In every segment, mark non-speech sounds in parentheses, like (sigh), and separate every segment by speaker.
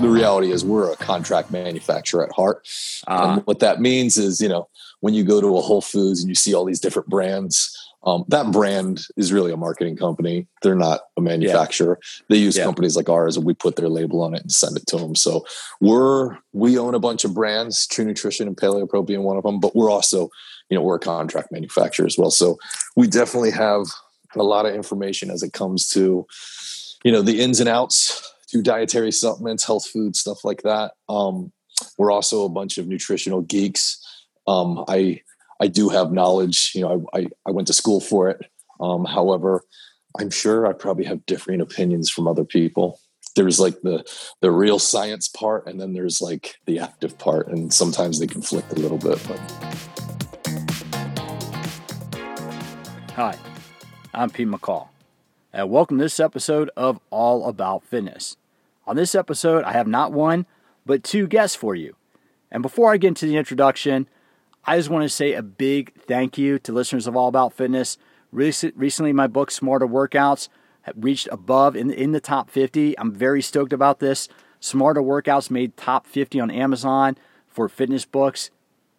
Speaker 1: the reality is we're a contract manufacturer at heart.
Speaker 2: Uh,
Speaker 1: and what that means is, you know, when you go to a Whole Foods and you see all these different brands, um, that brand is really a marketing company. They're not a manufacturer. They use
Speaker 2: Yeah.
Speaker 1: companies like ours, and we put their label on it and send it to them. So we're we own a bunch of brands, True Nutrition and Paleo Pro being one of them. But we're also, you know, we're a contract manufacturer as well. So we definitely have a lot of information as it comes to, you know, the ins and outs to dietary supplements, health food, stuff like that. Um, we're also a bunch of nutritional geeks. Um, I I do have knowledge. You know, I I, I went to school for it. Um, however, I'm sure I probably have differing opinions from other people. There's like the the real science part, and then there's like the active part, and sometimes they conflict a little bit. But
Speaker 2: Hi, I'm Pete McCall, and welcome to this episode of All About Fitness. On this episode, I have not one, but two guests for you. And before I get into the introduction, I just want to say a big thank you to listeners of All About Fitness. Recently, my book, Smarter Workouts, reached above in, in the top 50. I'm very stoked about this. Smarter Workouts made top 50 on Amazon for fitness books.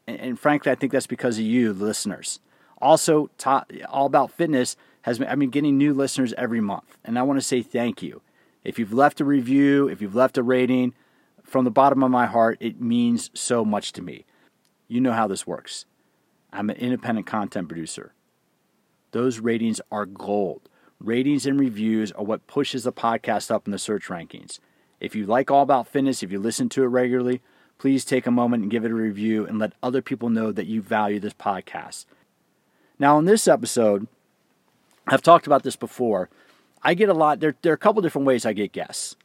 Speaker 2: And, and frankly, I think that's because of you, listeners. Also, top, All About Fitness has been, I've been getting new listeners every month. And I want to say thank you. If you've left a review, if you've left a rating, from the bottom of my heart, it means so much to me. You know how this works. I'm an independent content producer. Those ratings are gold. Ratings and reviews are what pushes the podcast up in the search rankings. If you like All About Fitness, if you listen to it regularly, please take a moment and give it a review and let other people know that you value this podcast. Now, in this episode, I've talked about this before. I get a lot, there, there are a couple different ways I get guests.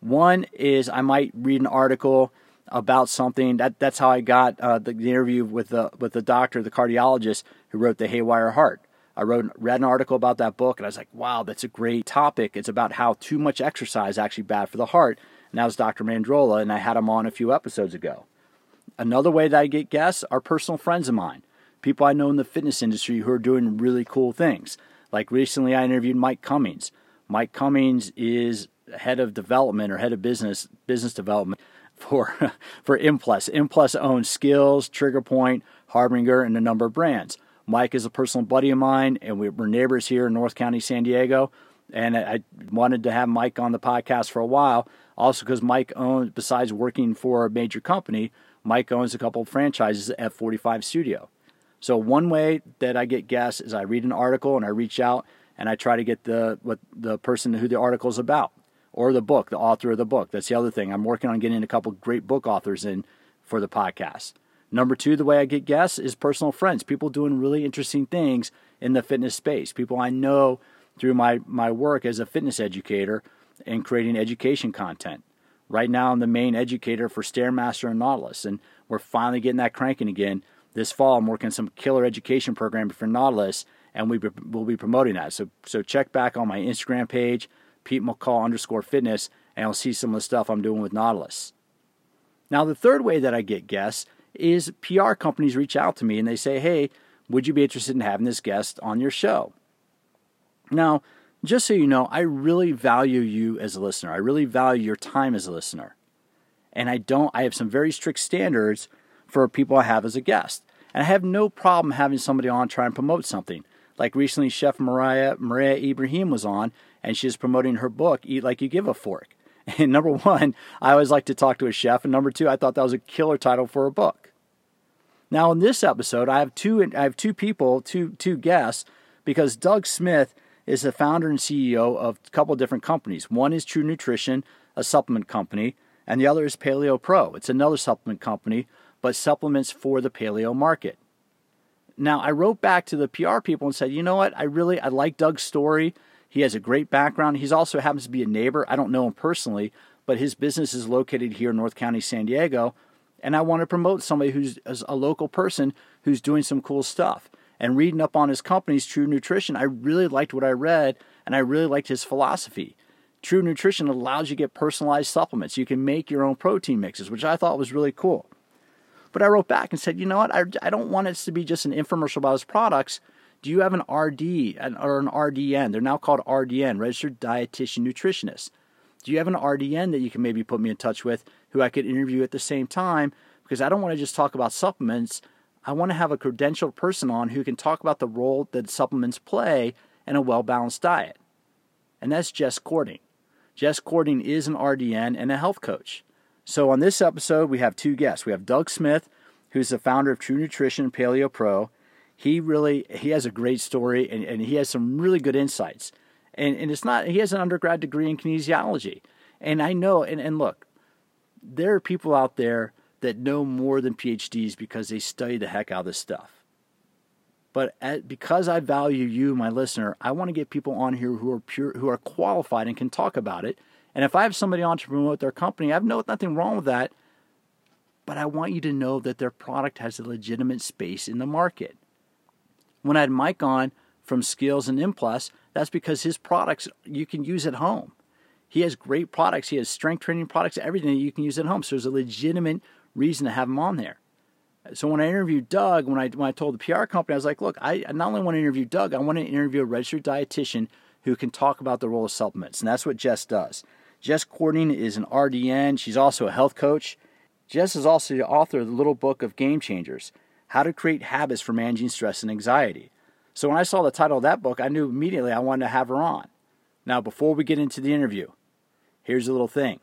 Speaker 2: One is I might read an article about something. That that's how I got uh, the, the interview with the with the doctor, the cardiologist who wrote the Haywire Heart. I wrote read an article about that book, and I was like, wow, that's a great topic. It's about how too much exercise is actually bad for the heart. And that was Dr. Mandrola, and I had him on a few episodes ago. Another way that I get guests are personal friends of mine, people I know in the fitness industry who are doing really cool things. Like recently, I interviewed Mike Cummings. Mike Cummings is head of development or head of business business development for (laughs) for Implus. Implus owns SKLZ, Trigger Point, Harbinger, and a number of brands. Mike is a personal buddy of mine, and we- we're neighbors here in North County, San Diego. And I I wanted to have Mike on the podcast for a while, also because Mike owns, besides working for a major company, Mike owns a couple of franchises at 45 Studio. So one way that I get guests is I read an article and I reach out and I try to get the what the person who the article is about or the book, the author of the book. That's the other thing. I'm working on getting a couple great book authors in for the podcast. Number two, the way I get guests is personal friends, people doing really interesting things in the fitness space, people I know through my, my work as a fitness educator and creating education content. Right now, I'm the main educator for Stairmaster and Nautilus, and we're finally getting that cranking again. This fall, I'm working some killer education program for Nautilus, and we will be promoting that. So, so check back on my Instagram page, Pete McCall underscore fitness, and you'll see some of the stuff I'm doing with Nautilus. Now, the third way that I get guests is PR companies reach out to me and they say, hey, would you be interested in having this guest on your show? Now, just so you know, I really value you as a listener. I really value your time as a listener. And I don't, I have some very strict standards for people I have as a guest. And I have no problem having somebody on try and promote something. Like recently, Chef Mariah, Maria Ibrahim was on, and she's promoting her book, Eat Like You Give a Fork. (laughs) And number one, I always like to talk to a chef. And number two, I thought that was a killer title for a book. Now, in this episode, I have two, I have two people, two, two guests, because Doug Smith is the founder and CEO of a couple of different companies. One is True Nutrition, a supplement company, and the other is Paleo Pro. It's another supplement company, but supplements for the paleo market. Now, I wrote back to the PR people and said, you know what? I really I like Doug's story. He has a great background. He's also happens to be a neighbor. I don't know him personally, but his business is located here in North County, San Diego. And I want to promote somebody who's a local person who's doing some cool stuff. And reading up on his company's True Nutrition, I really liked what I read and I really liked his philosophy. True Nutrition allows you to get personalized supplements. You can make your own protein mixes, which I thought was really cool. But I wrote back and said, you know what? I, I don't want it to be just an infomercial about his products. Do you have an RD an, or an RDN? They're now called RDN, Registered Dietitian Nutritionist. Do you have an RDN that you can maybe put me in touch with who I could interview at the same time? Because I don't want to just talk about supplements. I want to have a credentialed person on who can talk about the role that supplements play in a well balanced diet. And that's Jess Cording. Jess Cording is an RDN and a health coach. So on this episode, we have two guests. We have Doug Smith, who's the founder of True Nutrition Paleo Pro. He really he has a great story and, and he has some really good insights. And and it's not he has an undergrad degree in kinesiology. And I know and, and look, there are people out there that know more than PhDs because they study the heck out of this stuff. But at, because I value you, my listener, I want to get people on here who are pure, who are qualified and can talk about it. And if I have somebody on to promote their company, I have no nothing wrong with that. But I want you to know that their product has a legitimate space in the market. When I had Mike on from SKLZ and Implus, that's because his products you can use at home. He has great products. He has strength training products, everything that you can use at home. So there's a legitimate reason to have him on there. So when I interviewed Doug, when I when I told the PR company, I was like, look, I not only want to interview Doug, I want to interview a registered dietitian who can talk about the role of supplements, and that's what Jess does. Jess Cording is an RDN. She's also a health coach. Jess is also the author of the little book of Game Changers: How to Create Habits for Managing Stress and Anxiety. So when I saw the title of that book, I knew immediately I wanted to have her on. Now, before we get into the interview, here's a little thing.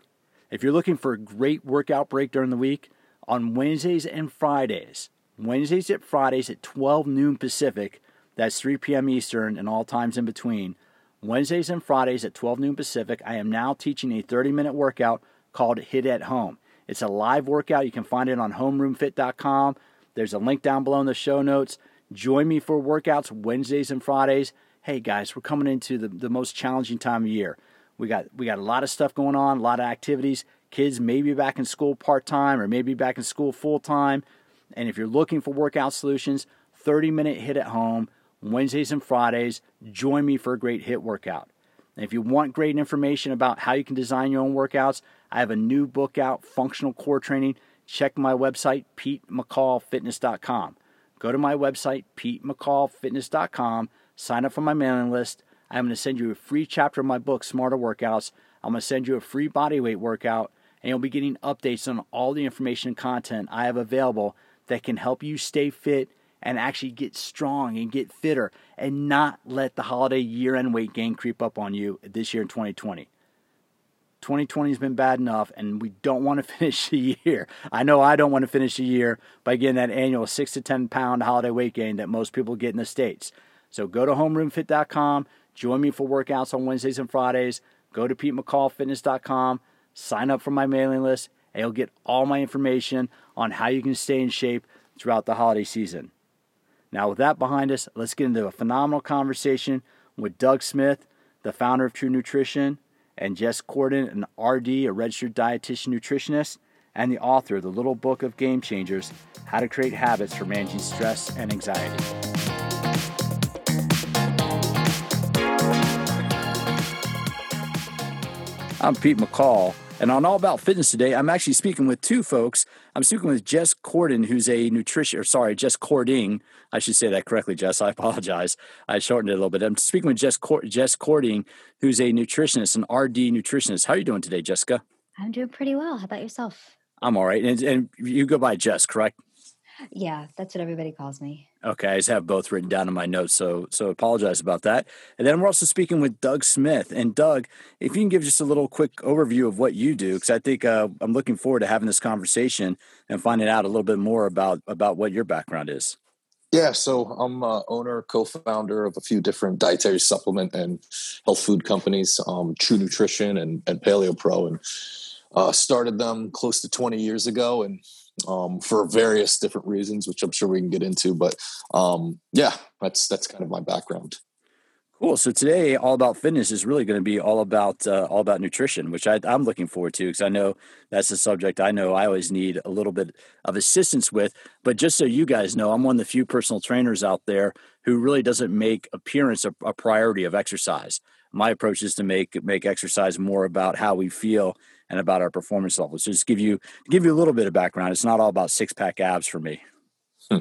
Speaker 2: If you're looking for a great workout break during the week, on Wednesdays and Fridays. Wednesdays at Fridays at 12 noon Pacific. That's 3 p.m. Eastern and all times in between. Wednesdays and Fridays at 12 noon Pacific, I am now teaching a 30 minute workout called HIIT at Home. It's a live workout. You can find it on homeroomfit.com. There's a link down below in the show notes. Join me for workouts Wednesdays and Fridays. Hey guys, we're coming into the, the most challenging time of year. We got we got a lot of stuff going on, a lot of activities kids may be back in school part time or maybe back in school full time. And if you're looking for workout solutions, 30 minute HIIT at home, Wednesdays and Fridays, join me for a great HIIT workout. And if you want great information about how you can design your own workouts, I have a new book out, Functional Core Training. Check my website, PeteMcCallFitness.com. Go to my website, PeteMcCallFitness.com, sign up for my mailing list. I'm going to send you a free chapter of my book, Smarter Workouts. I'm going to send you a free bodyweight workout and you'll be getting updates on all the information and content I have available that can help you stay fit and actually get strong and get fitter and not let the holiday year end weight gain creep up on you this year in 2020. 2020 has been bad enough, and we don't want to (laughs) finish the year. I know I don't want to finish the year by getting that annual six to 10 pound holiday weight gain that most people get in the States. So go to homeroomfit.com, join me for workouts on Wednesdays and Fridays, go to PeteMcCallFitness.com sign up for my mailing list, and you'll get all my information on how you can stay in shape throughout the holiday season. Now, with that behind us, let's get into a phenomenal conversation with Doug Smith, the founder of True Nutrition, and Jess Cording, an RD, a registered dietitian nutritionist, and the author of the little book of Game Changers How to Create Habits for Managing Stress and Anxiety. I'm Pete McCall. And on All About Fitness today, I'm actually speaking with two folks. I'm speaking with Jess Cording, who's a nutrition, or sorry, Jess Cording. I should say that correctly, Jess. I apologize. I shortened it a little bit. I'm speaking with Jess, Cord- Jess Cording, who's a nutritionist, an RD nutritionist. How are you doing today, Jessica?
Speaker 3: I'm doing pretty well. How about yourself?
Speaker 2: I'm all right. And, and you go by Jess, correct?
Speaker 3: Yeah, that's what everybody calls me.
Speaker 2: Okay, I just have both written down in my notes, so so apologize about that. And then we're also speaking with Doug Smith. And Doug, if you can give just a little quick overview of what you do, because I think uh, I'm looking forward to having this conversation and finding out a little bit more about about what your background is.
Speaker 1: Yeah, so I'm uh, owner, co-founder of a few different dietary supplement and health food companies, um, True Nutrition and, and Paleo Pro, and uh, started them close to 20 years ago. And um, for various different reasons, which I'm sure we can get into. But um, yeah, that's that's kind of my background.
Speaker 2: Cool. So today, all about fitness is really going to be all about uh, all about nutrition, which I, am looking forward to because I know that's a subject I know I always need a little bit of assistance with. But just so you guys know, I'm one of the few personal trainers out there who really doesn't make appearance a, a priority of exercise. My approach is to make make exercise more about how we feel and about our performance levels. So just give you give you a little bit of background. It's not all about six pack abs for me. Hmm.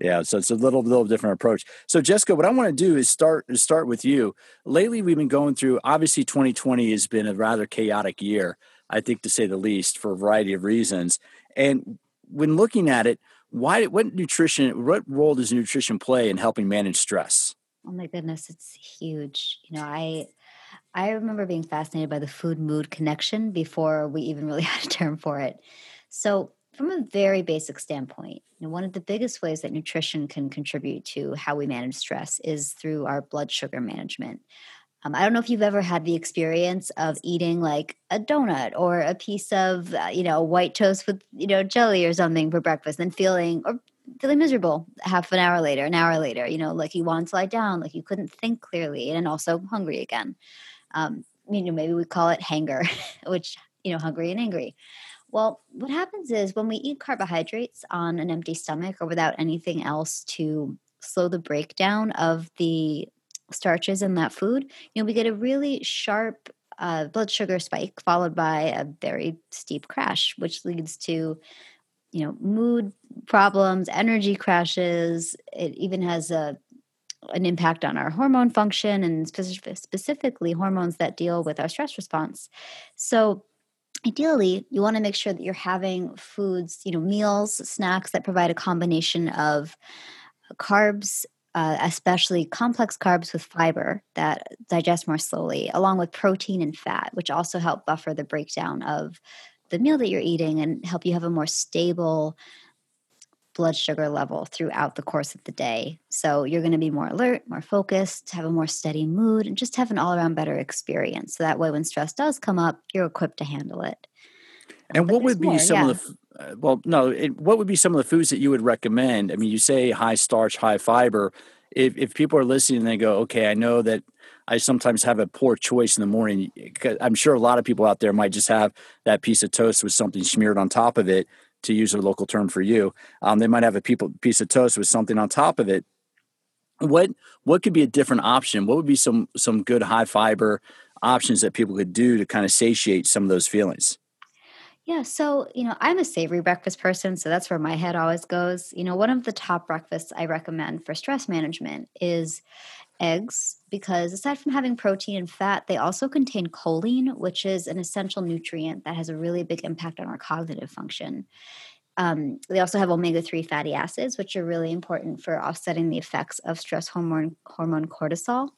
Speaker 2: yeah, so it's a little little different approach. So Jessica, what I want to do is start start with you. Lately, we've been going through. Obviously, 2020 has been a rather chaotic year, I think, to say the least, for a variety of reasons. And when looking at it, why what nutrition what role does nutrition play in helping manage stress
Speaker 3: oh my goodness it's huge you know i i remember being fascinated by the food mood connection before we even really (laughs) had a term for it so from a very basic standpoint one of the biggest ways that nutrition can contribute to how we manage stress is through our blood sugar management um, I don't know if you've ever had the experience of eating like a donut or a piece of, uh, you know, white toast with, you know, jelly or something for breakfast and feeling or feeling miserable half an hour later, an hour later, you know, like you want to lie down, like you couldn't think clearly and also hungry again. Um, you know, maybe we call it hanger, (laughs) which, you know, hungry and angry. Well, what happens is when we eat carbohydrates on an empty stomach or without anything else to slow the breakdown of the starches in that food, you know, we get a really sharp uh, blood sugar spike followed by a very steep crash, which leads to, you know, mood problems, energy crashes. It even has a an impact on our hormone function and specific, specifically hormones that deal with our stress response. So ideally you want to make sure that you're having foods you know meals snacks that provide a combination of carbs uh, especially complex carbs with fiber that digest more slowly, along with protein and fat, which also help buffer the breakdown of the meal that you're eating and help you have a more stable blood sugar level throughout the course of the day. So you're going to be more alert, more focused, have a more steady mood, and just have an all around better experience. So that way, when stress does come up, you're equipped to handle it.
Speaker 2: And what would be more, some yeah. of the uh, well, no, it, what would be some of the foods that you would recommend? I mean, you say high starch, high fiber. If if people are listening and they go, okay, I know that I sometimes have a poor choice in the morning. I'm sure a lot of people out there might just have that piece of toast with something smeared on top of it. To use a local term for you, um, they might have a piece of toast with something on top of it. What what could be a different option? What would be some some good high fiber options that people could do to kind of satiate some of those feelings?
Speaker 3: Yeah, so, you know, I'm a savory breakfast person, so that's where my head always goes. You know, one of the top breakfasts I recommend for stress management is eggs because aside from having protein and fat, they also contain choline, which is an essential nutrient that has a really big impact on our cognitive function. Um, they also have omega 3 fatty acids, which are really important for offsetting the effects of stress hormone, hormone cortisol.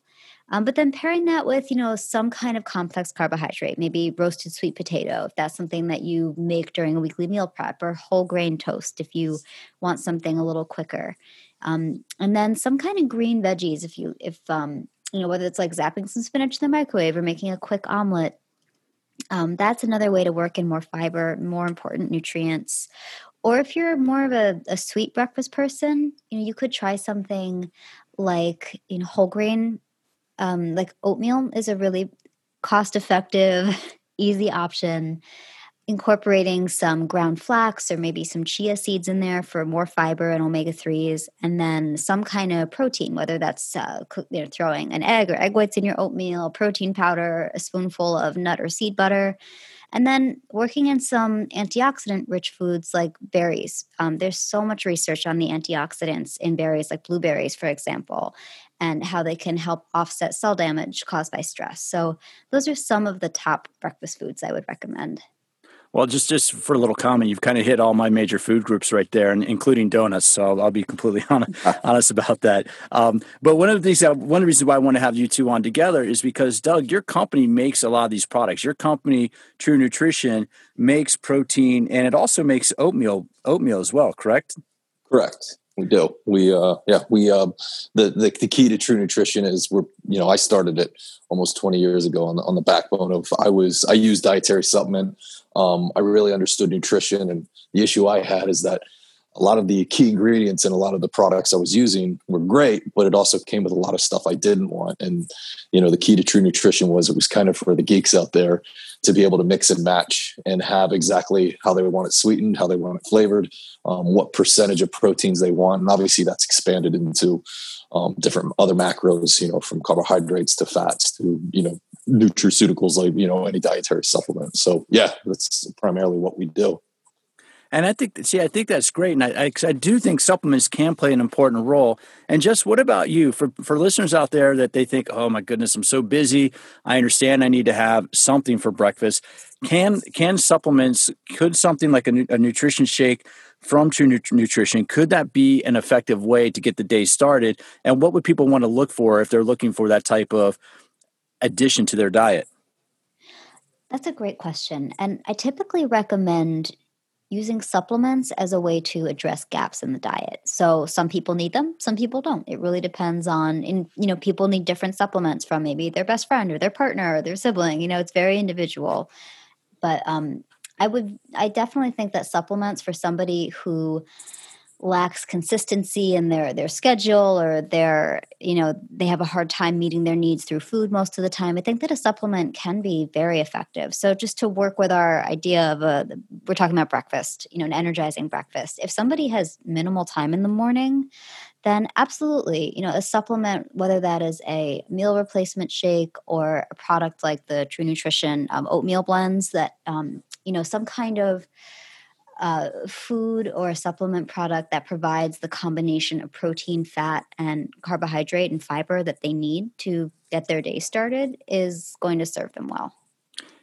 Speaker 3: Um, but then pairing that with, you know, some kind of complex carbohydrate, maybe roasted sweet potato, if that's something that you make during a weekly meal prep, or whole grain toast if you want something a little quicker. Um, and then some kind of green veggies if you, if, um, you know, whether it's like zapping some spinach in the microwave or making a quick omelet. Um, that's another way to work in more fiber, more important nutrients. Or if you're more of a, a sweet breakfast person, you know, you could try something like you know whole grain um, like oatmeal is a really cost effective, (laughs) easy option. Incorporating some ground flax or maybe some chia seeds in there for more fiber and omega 3s, and then some kind of protein, whether that's uh, you know, throwing an egg or egg whites in your oatmeal, protein powder, a spoonful of nut or seed butter. And then working in some antioxidant rich foods like berries. Um, there's so much research on the antioxidants in berries, like blueberries, for example and how they can help offset cell damage caused by stress. So, those are some of the top breakfast foods I would recommend.
Speaker 2: Well, just just for a little comment, you've kind of hit all my major food groups right there, and including donuts. So I'll, I'll be completely (laughs) honest, (laughs) honest about that. Um, but one of the things that one of the reasons why I want to have you two on together is because Doug, your company makes a lot of these products. Your company, True Nutrition, makes protein, and it also makes oatmeal oatmeal as well. Correct?
Speaker 1: Correct. We do. We uh yeah, we uh the, the the key to true nutrition is we're you know, I started it almost 20 years ago on the on the backbone of I was I used dietary supplement. Um I really understood nutrition and the issue I had is that a lot of the key ingredients in a lot of the products I was using were great, but it also came with a lot of stuff I didn't want. And, you know, the key to true nutrition was it was kind of for the geeks out there to be able to mix and match and have exactly how they want it sweetened, how they want it flavored, um, what percentage of proteins they want. And obviously that's expanded into um, different other macros, you know, from carbohydrates to fats to, you know, nutraceuticals like, you know, any dietary supplement. So yeah, that's primarily what we do.
Speaker 2: And I think, see, I think that's great, and I, I, I, do think supplements can play an important role. And just what about you, for for listeners out there that they think, oh my goodness, I'm so busy. I understand I need to have something for breakfast. Can can supplements? Could something like a, a nutrition shake from True Nutrition could that be an effective way to get the day started? And what would people want to look for if they're looking for that type of addition to their diet?
Speaker 3: That's a great question. And I typically recommend using supplements as a way to address gaps in the diet. So some people need them, some people don't. It really depends on you know people need different supplements from maybe their best friend or their partner or their sibling, you know, it's very individual. But um I would I definitely think that supplements for somebody who lacks consistency in their their schedule or their you know they have a hard time meeting their needs through food most of the time i think that a supplement can be very effective. So just to work with our idea of a we're talking about breakfast you know an energizing breakfast. If somebody has minimal time in the morning then absolutely you know a supplement whether that is a meal replacement shake or a product like the true nutrition um, oatmeal blends that um, you know some kind of uh, food or a supplement product that provides the combination of protein, fat, and carbohydrate and fiber that they need to get their day started is going to serve them well.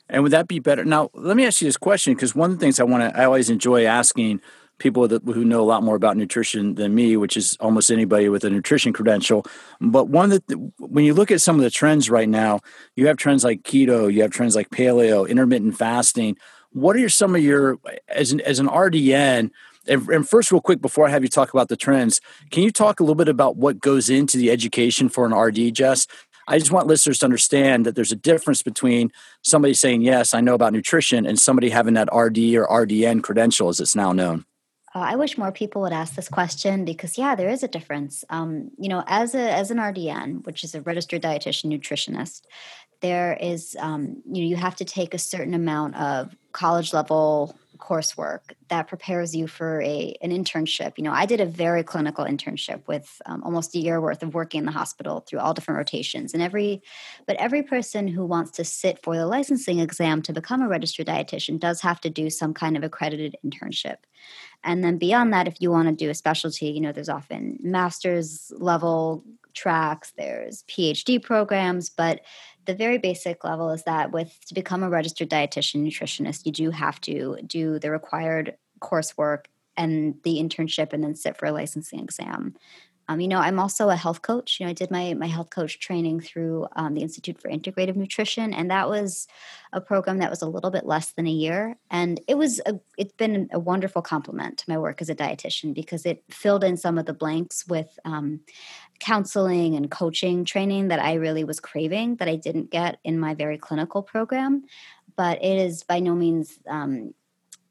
Speaker 2: And would that be better? Now, let me ask you this question because one of the things I want to, I always enjoy asking people that, who know a lot more about nutrition than me, which is almost anybody with a nutrition credential. But one that, when you look at some of the trends right now, you have trends like keto, you have trends like paleo, intermittent fasting what are some of your as an as an RDN? And, first, real quick, before I have you talk about the trends, can you talk a little bit about what goes into the education for an RD, Jess? I just want listeners to understand that there's a difference between somebody saying, Yes, I know about nutrition, and somebody having that RD or RDN credential as it's now known.
Speaker 3: Uh, I wish more people would ask this question because, yeah, there is a difference. Um, you know, as a as an RDN, which is a registered dietitian nutritionist, there is um, you know you have to take a certain amount of college level coursework that prepares you for a an internship. You know, I did a very clinical internship with um, almost a year worth of working in the hospital through all different rotations. And every, but every person who wants to sit for the licensing exam to become a registered dietitian does have to do some kind of accredited internship. And then beyond that, if you want to do a specialty, you know, there's often master's level tracks, there's PhD programs, but the very basic level is that with to become a registered dietitian nutritionist, you do have to do the required coursework and the internship and then sit for a licensing exam. Um, you know, I'm also a health coach. You know, I did my my health coach training through um, the Institute for Integrative Nutrition, and that was a program that was a little bit less than a year. And it was a, it's been a wonderful complement to my work as a dietitian because it filled in some of the blanks with um, counseling and coaching training that I really was craving that I didn't get in my very clinical program. But it is by no means um,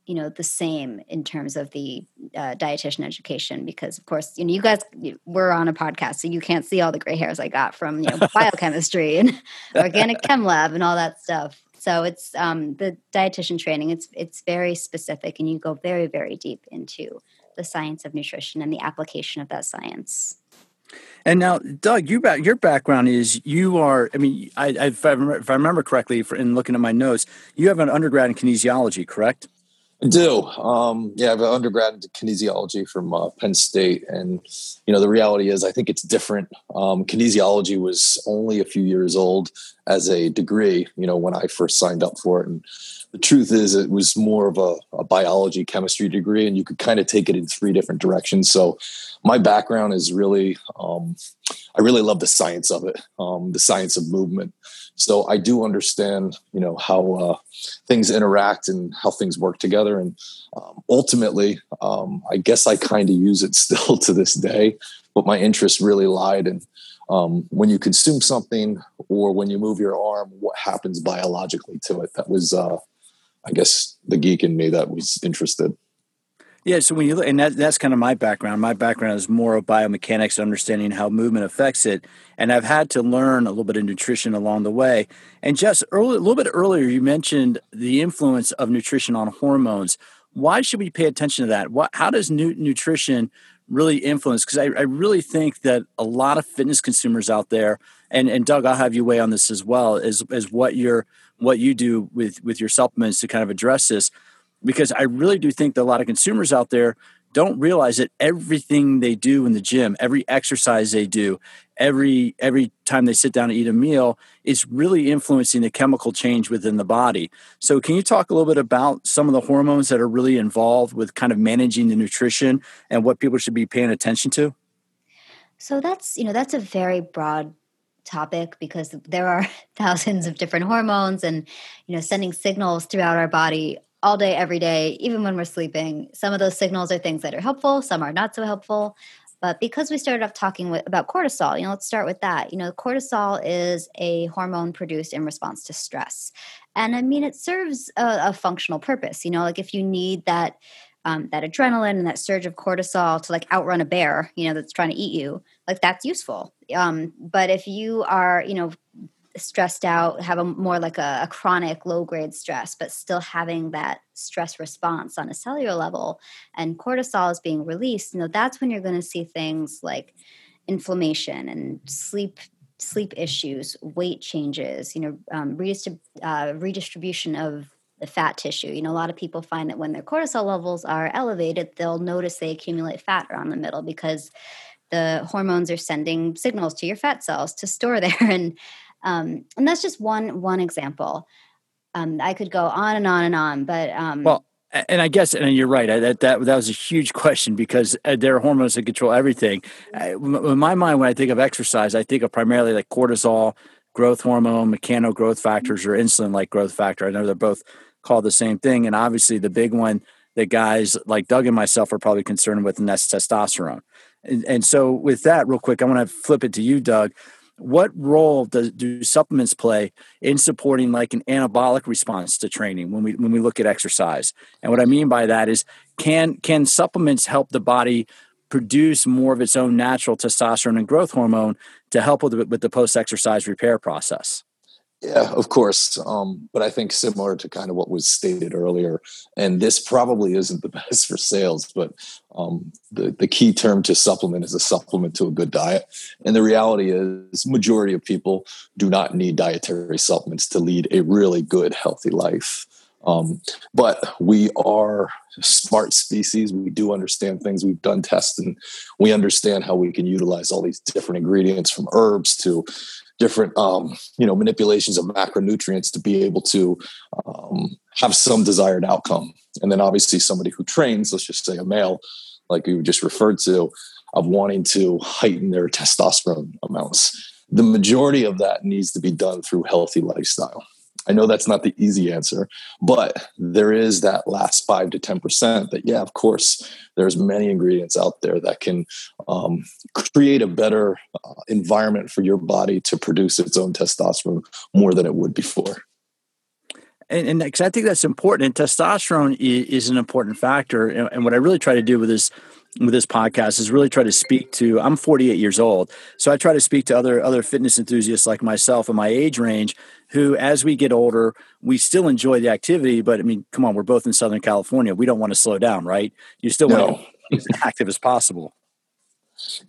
Speaker 3: you know the same in terms of the uh, dietitian education because of course you know you guys were on a podcast so you can't see all the gray hairs i got from you know (laughs) biochemistry and organic chem lab and all that stuff so it's um, the dietitian training it's it's very specific and you go very very deep into the science of nutrition and the application of that science
Speaker 2: and now, Doug, you your background is you are. I mean, I, if, I if I remember correctly, in looking at my notes, you have an undergrad in kinesiology, correct?
Speaker 1: I do. Um, yeah, I have an undergrad in kinesiology from uh, Penn State, and you know the reality is, I think it's different. Um, kinesiology was only a few years old as a degree. You know, when I first signed up for it, and the truth is, it was more of a, a biology chemistry degree, and you could kind of take it in three different directions. So, my background is really, um, I really love the science of it, um, the science of movement. So I do understand, you know, how uh, things interact and how things work together. And um, ultimately, um, I guess I kind of use it (laughs) still to this day. But my interest really lied in um, when you consume something or when you move your arm, what happens biologically to it. That was, uh, I guess, the geek in me that was interested.
Speaker 2: Yeah, so when you look, and that, that's kind of my background. My background is more of biomechanics, understanding how movement affects it. And I've had to learn a little bit of nutrition along the way. And just a little bit earlier, you mentioned the influence of nutrition on hormones. Why should we pay attention to that? What, how does nu- nutrition really influence? Because I, I really think that a lot of fitness consumers out there, and, and Doug, I'll have you weigh on this as well, is, is what you're what you do with with your supplements to kind of address this because I really do think that a lot of consumers out there don't realize that everything they do in the gym, every exercise they do, every every time they sit down to eat a meal is really influencing the chemical change within the body. So can you talk a little bit about some of the hormones that are really involved with kind of managing the nutrition and what people should be paying attention to?
Speaker 3: So that's, you know, that's a very broad topic because there are (laughs) thousands of different hormones and you know sending signals throughout our body all day, every day, even when we're sleeping. Some of those signals are things that are helpful, some are not so helpful. But because we started off talking with, about cortisol, you know, let's start with that. You know, cortisol is a hormone produced in response to stress. And I mean, it serves a, a functional purpose. You know, like if you need that um, that adrenaline and that surge of cortisol to like outrun a bear, you know, that's trying to eat you, like that's useful. Um, but if you are, you know, stressed out, have a more like a, a chronic low grade stress, but still having that stress response on a cellular level and cortisol is being released, you know, that's when you're going to see things like inflammation and sleep sleep issues, weight changes, you know, um, redistrib- uh, redistribution of the fat tissue. You know, a lot of people find that when their cortisol levels are elevated, they'll notice they accumulate fat around the middle because the hormones are sending signals to your fat cells to store (laughs) there and um, and that's just one one example. Um, I could go on and on and on, but um,
Speaker 2: well, and I guess, and you're right. That that that was a huge question because uh, there are hormones that control everything. In my mind, when I think of exercise, I think of primarily like cortisol, growth hormone, mechano growth factors, or insulin like growth factor. I know they're both called the same thing, and obviously the big one that guys like Doug and myself are probably concerned with, and that's testosterone. And, and so, with that, real quick, I want to flip it to you, Doug what role does do supplements play in supporting like an anabolic response to training when we when we look at exercise? And what i mean by that is can can supplements help the body produce more of its own natural testosterone and growth hormone to help with, with the post exercise repair process
Speaker 1: yeah, of course. Um, but I think similar to kind of what was stated earlier, and this probably isn't the (laughs) best for sales, but um, the, the key term to supplement is a supplement to a good diet. And the reality is majority of people do not need dietary supplements to lead a really good, healthy life. Um, but we are smart species. We do understand things. We've done tests and we understand how we can utilize all these different ingredients from herbs to different um, you know manipulations of macronutrients to be able to um, have some desired outcome. And then obviously somebody who trains let's just say a male like you just referred to of wanting to heighten their testosterone amounts. The majority of that needs to be done through healthy lifestyle I know that's not the easy answer, but there is that last five to 10% that, yeah, of course, there's many ingredients out there that can um, create a better uh, environment for your body to produce its own testosterone more than it would before.
Speaker 2: And, and I think that's important. And testosterone is, is an important factor. And, and what I really try to do with this with this podcast is really try to speak to i'm 48 years old so i try to speak to other other fitness enthusiasts like myself in my age range who as we get older we still enjoy the activity but i mean come on we're both in southern california we don't want to slow down right you still no. want to be as active as possible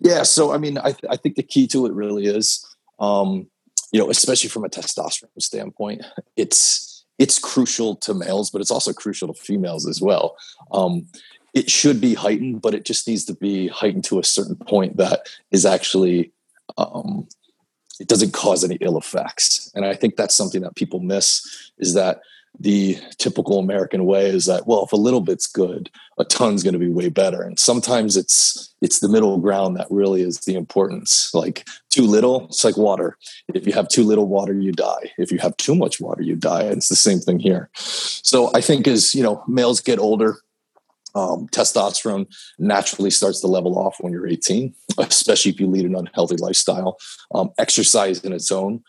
Speaker 1: yeah so i mean i, th- I think the key to it really is um, you know especially from a testosterone standpoint it's it's crucial to males but it's also crucial to females as well um, it should be heightened, but it just needs to be heightened to a certain point that is actually um, it doesn't cause any ill effects. And I think that's something that people miss is that the typical American way is that well, if a little bit's good, a ton's going to be way better. And sometimes it's it's the middle ground that really is the importance. Like too little, it's like water. If you have too little water, you die. If you have too much water, you die. It's the same thing here. So I think as you know, males get older, um, testosterone naturally starts to level off when you're 18, especially if you lead an unhealthy lifestyle. Um, exercise in its own,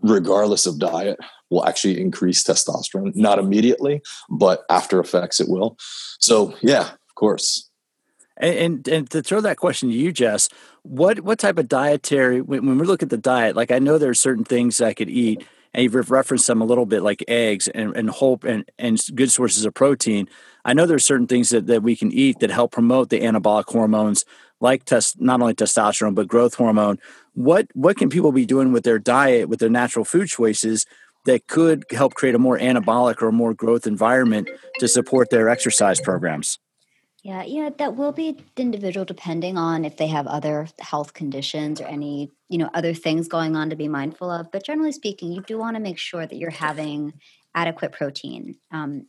Speaker 1: regardless of diet, will actually increase testosterone. Not immediately, but after effects, it will. So, yeah, of course.
Speaker 2: And, and, and to throw that question to you, Jess, what what type of dietary when, when we look at the diet? Like I know there are certain things I could eat and you've referenced them a little bit like eggs and, and hope and, and good sources of protein. I know there are certain things that, that we can eat that help promote the anabolic hormones like test not only testosterone but growth hormone. What what can people be doing with their diet, with their natural food choices that could help create a more anabolic or more growth environment to support their exercise programs?
Speaker 3: Yeah, yeah, that will be individual depending on if they have other health conditions or any, you know, other things going on to be mindful of. But generally speaking, you do want to make sure that you're having adequate protein. Um,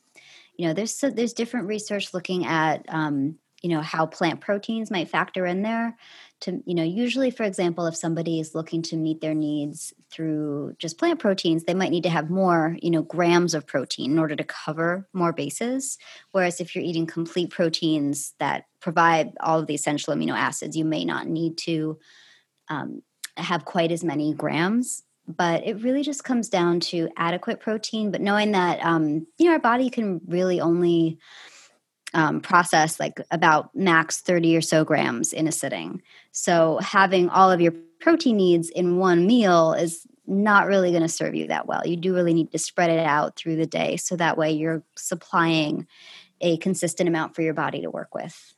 Speaker 3: you know, there's so, there's different research looking at um, you know how plant proteins might factor in there to you know usually for example if somebody is looking to meet their needs through just plant proteins they might need to have more you know grams of protein in order to cover more bases. Whereas if you're eating complete proteins that provide all of the essential amino acids you may not need to um, have quite as many grams. But it really just comes down to adequate protein. But knowing that um, you know our body can really only um, process like about max 30 or so grams in a sitting. So having all of your protein needs in one meal is not really going to serve you that well. You do really need to spread it out through the day so that way you're supplying a consistent amount for your body to work with.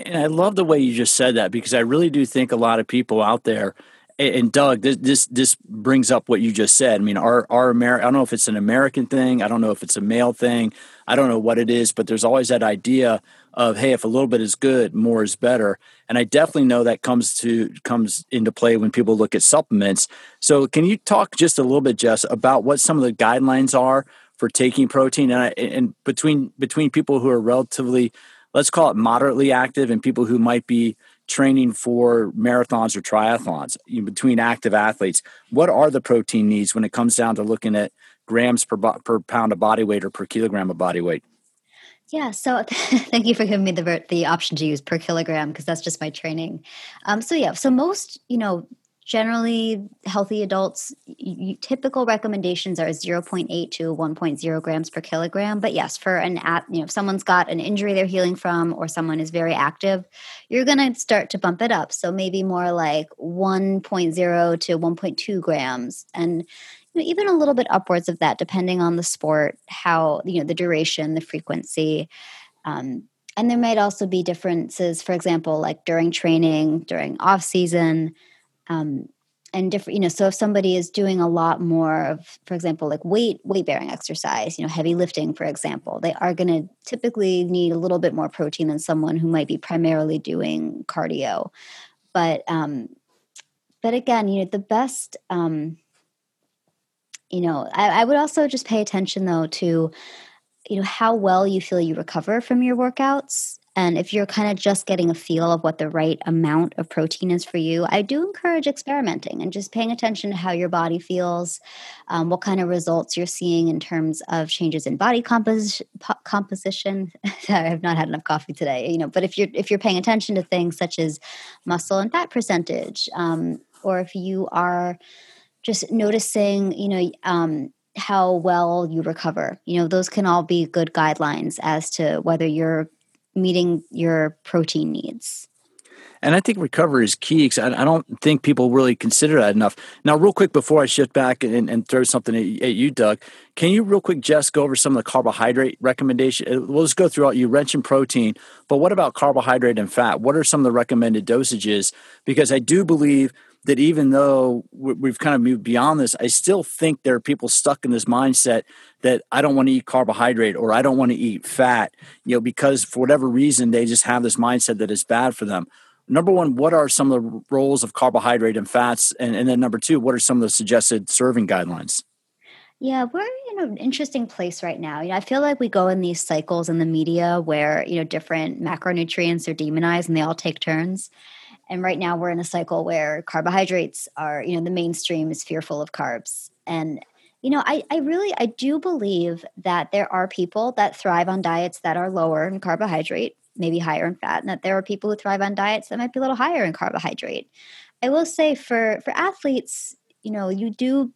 Speaker 2: And I love the way you just said that because I really do think a lot of people out there and Doug, this, this this brings up what you just said. I mean, our our Ameri- I don't know if it's an American thing. I don't know if it's a male thing. I don't know what it is, but there's always that idea of hey, if a little bit is good, more is better. And I definitely know that comes to comes into play when people look at supplements. So, can you talk just a little bit, Jess, about what some of the guidelines are for taking protein and, I, and between between people who are relatively, let's call it moderately active, and people who might be training for marathons or triathlons between active athletes what are the protein needs when it comes down to looking at grams per, per pound of body weight or per kilogram of body weight
Speaker 3: yeah, so (laughs) thank you for giving me the the option to use per kilogram because that's just my training. Um, so yeah, so most you know generally healthy adults typical recommendations are 0.8 to 1.0 grams per kilogram. But yes for an at you know if someone's got an injury they're healing from or someone is very active you're going to start to bump it up. So maybe more like 1.0 to 1.2 grams and you know, even a little bit upwards of that depending on the sport how you know the duration the frequency. Um, and there might also be differences for example like during training during off season um, and different you know so if somebody is doing a lot more of for example like weight weight bearing exercise you know heavy lifting for example they are going to typically need a little bit more protein than someone who might be primarily doing cardio. But um but again you know the best um you know I, I would also just pay attention though to you know how well you feel you recover from your workouts and if you're kind of just getting a feel of what the right amount of protein is for you, I do encourage experimenting and just paying attention to how your body feels, um, what kind of results you're seeing in terms of changes in body compos- composition. (laughs) I have not had enough coffee today, you know. But if you're if you're paying attention to things such as muscle and fat percentage, um, or if you are just noticing, you know. Um, how well you recover. You know, those can all be good guidelines as to whether you're meeting your protein needs.
Speaker 2: And I think recovery is key because I, I, don't think people really consider that enough. Now, real quick before I shift back and, and throw something at, at, you, Doug, can you real quick just go over some of the carbohydrate recommendation? Uh, we'll just go through all you mentioned protein, but what about carbohydrate and fat? What are some of the recommended dosages? Because I do believe – that even though we've kind of moved beyond this, I still think there are people stuck in this mindset that I don't want to eat carbohydrate or I don't want to eat fat, you know, because for whatever reason they just have this mindset that is bad for them. Number one, what are some of the roles of carbohydrate and fats? And, and then number two, what are some of the suggested serving guidelines?
Speaker 3: Yeah, we're in an interesting place right now. You know, I feel like we go in these cycles in the media where, you know, different macronutrients are demonized and they all take turns. And right now we're in a cycle where carbohydrates are, you know, the mainstream is fearful of carbs. And, you know, I, I really, I do believe that there are people that thrive on diets that are lower in carbohydrate, maybe higher in fat, and that there are people who thrive on diets that might be a little higher in carbohydrate. I will say for, for athletes, you know, you do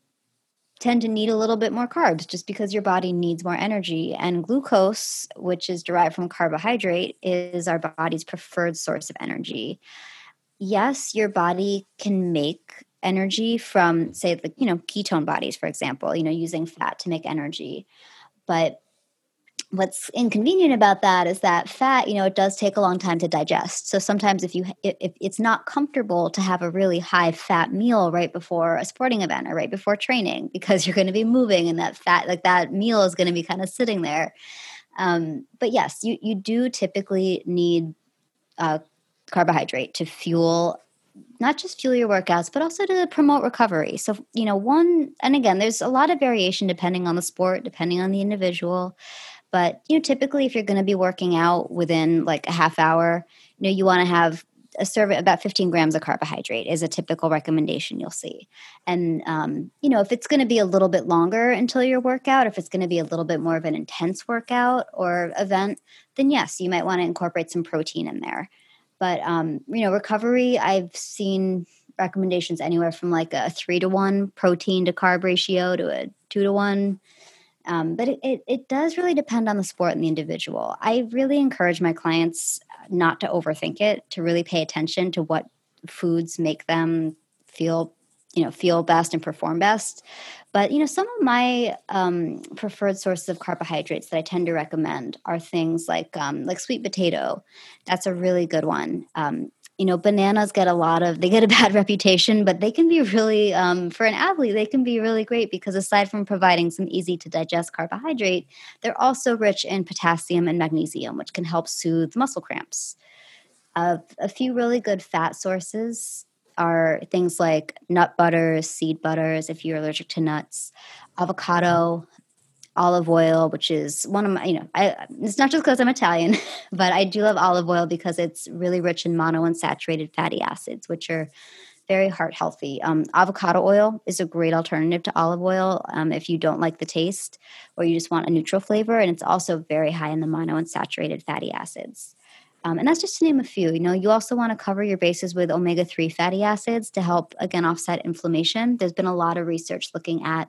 Speaker 3: tend to need a little bit more carbs just because your body needs more energy. And glucose, which is derived from carbohydrate, is our body's preferred source of energy yes, your body can make energy from, say, the you know ketone bodies, for example. You know, using fat to make energy, but what's inconvenient about that is that fat you know it does take a long time to digest so sometimes if you if, it's not comfortable to have a really high fat meal right before a sporting event or right before training because (laughs) you're going to be moving and that fat like that meal is going to be kind of sitting there um, but yes you you do typically need uh, carbohydrate to fuel not just fuel your workouts, but also to promote recovery. So, you know, one, and again, there's a lot of variation depending on the sport, depending on the individual. But, you know, typically if you're going to be working out within like a half hour, you know, you want to have a serving about 15 grams of carbohydrate is a typical recommendation you'll see. And, um, you know, if it's going to be a little bit longer until your workout, if it's going to be a little bit more of an intense workout or event, then yes, you might want to incorporate some protein in there. But, um, you know, recovery, I've seen recommendations anywhere from like a three to one protein to carb ratio to a two to one um, but it, it, it, does really depend on the sport and the individual. I really encourage my clients not to overthink it, to really pay attention to what foods make them feel, you know, feel best and perform best. But you know, some of my um, preferred sources of carbohydrates that I tend to recommend are things like um, like sweet potato. That's a really good one. Um, you know bananas get a lot of they get a (laughs) bad reputation but they can be really um, for an athlete they can be really great because aside from providing some easy to digest carbohydrate they're also rich in potassium and magnesium which can help soothe muscle cramps uh, a few really good fat sources are things like nut butters seed butters if you're allergic to nuts avocado olive oil, which is one of my, you know, I, it's not just because I'm Italian, (laughs) but I do love olive oil because it's really rich in monounsaturated fatty acids, which are very heart healthy. Um, avocado oil is a great alternative to olive oil um, if you don't like the taste or you just want a neutral flavor. And it's also very high in the monounsaturated fatty acids. Um, and that's just to name a few. You know, you also want to cover your bases with omega 3 fatty acids to help, again, offset inflammation. There's been a lot of research looking at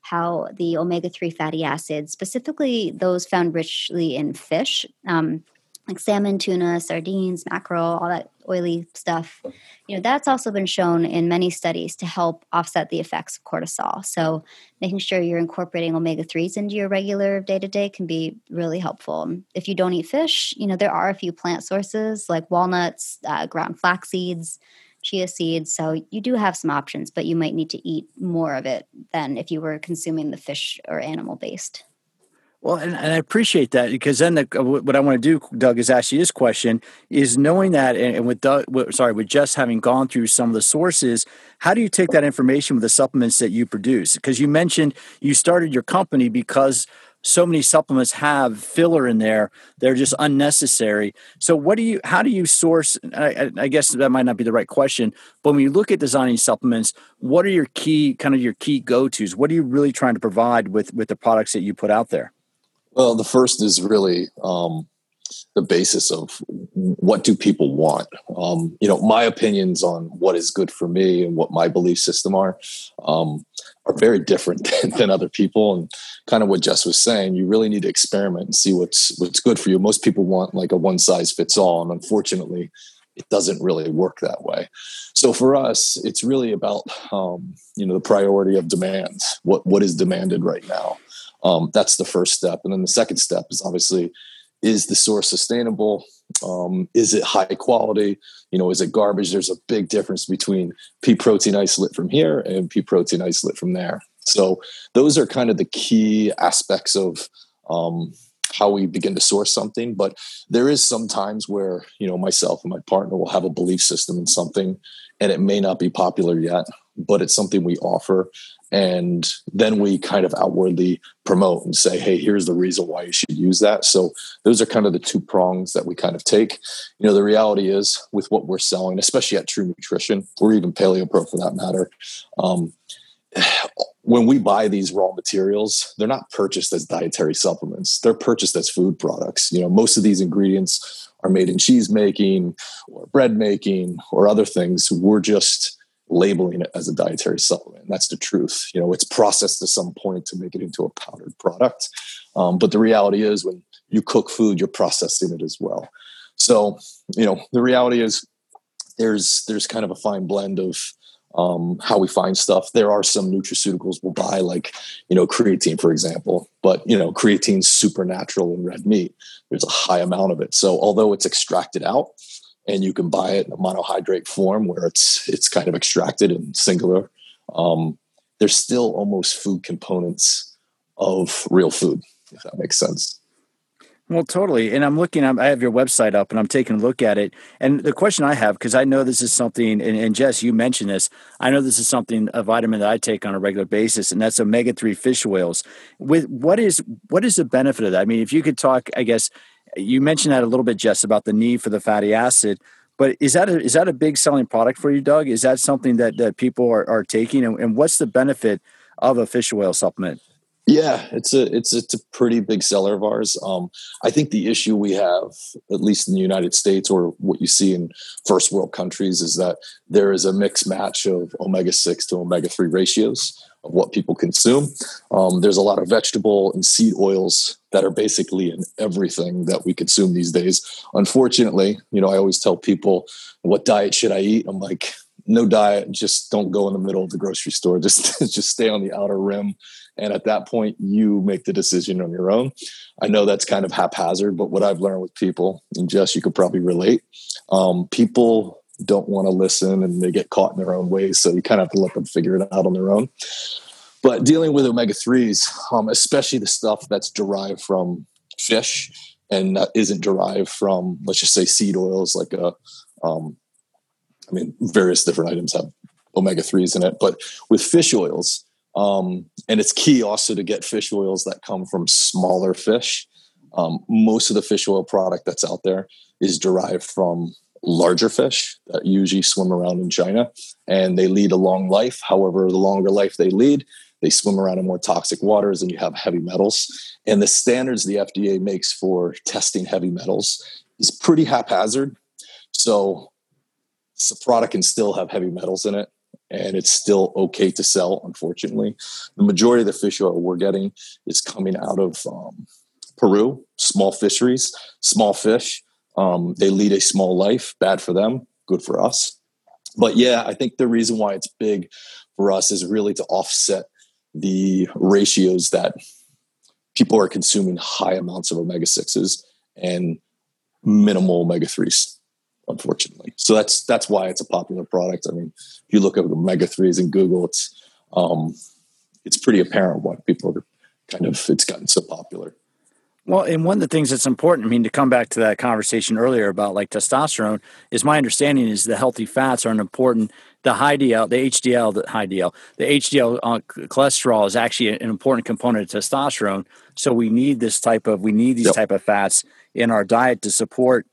Speaker 3: how the omega 3 fatty acids, specifically those found richly in fish, um, like salmon, tuna, sardines, mackerel, all that oily stuff, you know, that's also been shown in many studies to help offset the effects of cortisol. So, making sure you're incorporating omega 3s into your regular day to day can be really helpful. If you don't eat fish, you know, there are a few plant sources like walnuts, uh, ground flax seeds, chia seeds. So you do have some options, but you might need to eat more of it than if you were consuming the fish or animal based.
Speaker 2: Well, and, and, I appreciate that because then the, uh, what I want to do, Doug, is ask you this question: is knowing that, and with Doug, sorry, with Jess having gone through some of the sources, how do you take that information with the supplements that you produce? Because you mentioned you started your company because so many supplements have filler in there they're just unnecessary. So what do you how do you source I, I, guess that might not be the right question but when you look at designing supplements what are your key kind of your key go-to's? What are you really trying to provide with with the products that you put out there
Speaker 1: well the first is really um, the basis of what do people want? Um, you know my opinions on what is good for me and what my belief system are um, are very different (laughs) than, than, other people. And kind of what jess was saying you really need to experiment and see what's what's good for you. Most people want like a one size fits all and unfortunately it doesn't really work that way. So for us it's really about um, you know the priority of demands. what what is demanded right now um, that's the first step. And then the second step is obviously is the source sustainable? Um, is it high quality? You know is it garbage? There's a big difference between pea protein isolate from here and pea protein isolate from there. So those are kind of the key aspects of um, how we begin to source something. But there is some times where you know myself and my partner will have a belief system in something and it may not be popular yet but it's something we offer and then we kind of outwardly promote and say hey here's the reason why you should use that. So those are kind of the two prongs that we kind of take. You know the reality is with what we're selling especially at true nutrition or even paleo pro for that matter um, (sighs) when we buy these raw materials they're not purchased as dietary supplements. They're purchased as food products. You know most of these ingredients are made in cheese making or bread making or other things. We're just labeling it as a dietary supplement. That's the truth. You know, it's processed to some point to make it into a powdered product. Um, but the reality is, when you cook food, you're processing it as well. So, you know, the reality is, there's there's kind of a fine blend of um, how we find stuff. There are some nutraceuticals we'll buy, like you know creatine, for example. But you know creatine's super natural in red meat. There's a high amount of it. So although it's extracted out, and you can buy it in a monohydrate form where it's it's kind of extracted and singular, um, there's still almost food components of real food, if that makes sense.
Speaker 2: Well, totally. And I'm looking, I have your website up and I'm taking a look at it. And the question I have, because I know this is something, and, and, Jess, you mentioned this, I know this is something, a vitamin that I take on a regular basis, and that's omega 3 fish oils. With what is what is the benefit of that? I mean, if you could talk, I guess you mentioned that a little bit, Jess, about the need for the fatty acid. But is that a, is that a big selling product for you, Doug? Is that something that, that people are, are taking? And, and what's the benefit of a fish oil supplement?
Speaker 1: Yeah, it's a it's it's a pretty big seller of ours. Um, I think the issue we have, at least in the United States, or what you see in first world countries, is that there is a mixed match of omega six to omega three ratios of what people consume. Um, there's a lot of vegetable and seed oils that are basically in everything that we consume these days. Unfortunately, you know, I always tell people, "What diet should I eat?" I'm like, "No diet. Just don't go in the middle of the grocery store. (laughs) Just just stay on the outer rim." And at that point, you make the decision on your own. I know that's kind of haphazard, but what I've learned with people, and Jess, you could probably relate, um, people don't want to listen and they get caught in their own ways. So you kind of have to let them figure it out on their own. But dealing with omega 3s, um, especially the stuff that's derived from fish and that isn't derived from, let's just say, seed oils, like a, um, I mean, various different items have omega 3s in it. But with fish oils, um, and it's key also to get fish oils that come from smaller fish. Um, most of the fish oil product that's out there is derived from larger fish that usually swim around in China and they lead a long life. However, the longer life they lead, they swim around in more toxic waters and you have heavy metals. And the standards the FDA makes for testing heavy metals is pretty haphazard. So, the can still have heavy metals in it and it's still okay to sell. Unfortunately, the majority of the fish oil we're getting is coming out of um, Peru, small fisheries, small fish. Um, they lead a small life. Bad for them, good for us. But yeah, I think the reason why it's big for us is really to offset the ratios that people are consuming high amounts of omega 6s and minimal omega 3s unfortunately. So that's that's why it's a popular product. I mean, if you look at omega threes in Google, it's um, it's pretty apparent why people are kind of it's gotten so popular.
Speaker 2: Well, and one of the things that's important, I mean, to come back to that conversation earlier about like testosterone, is my understanding is the healthy fats are an important. The high DL, the HDL, the high DL, the HDL uh, cholesterol is actually an important component of testosterone. So we need this type of we need these yep. type of fats in our diet to support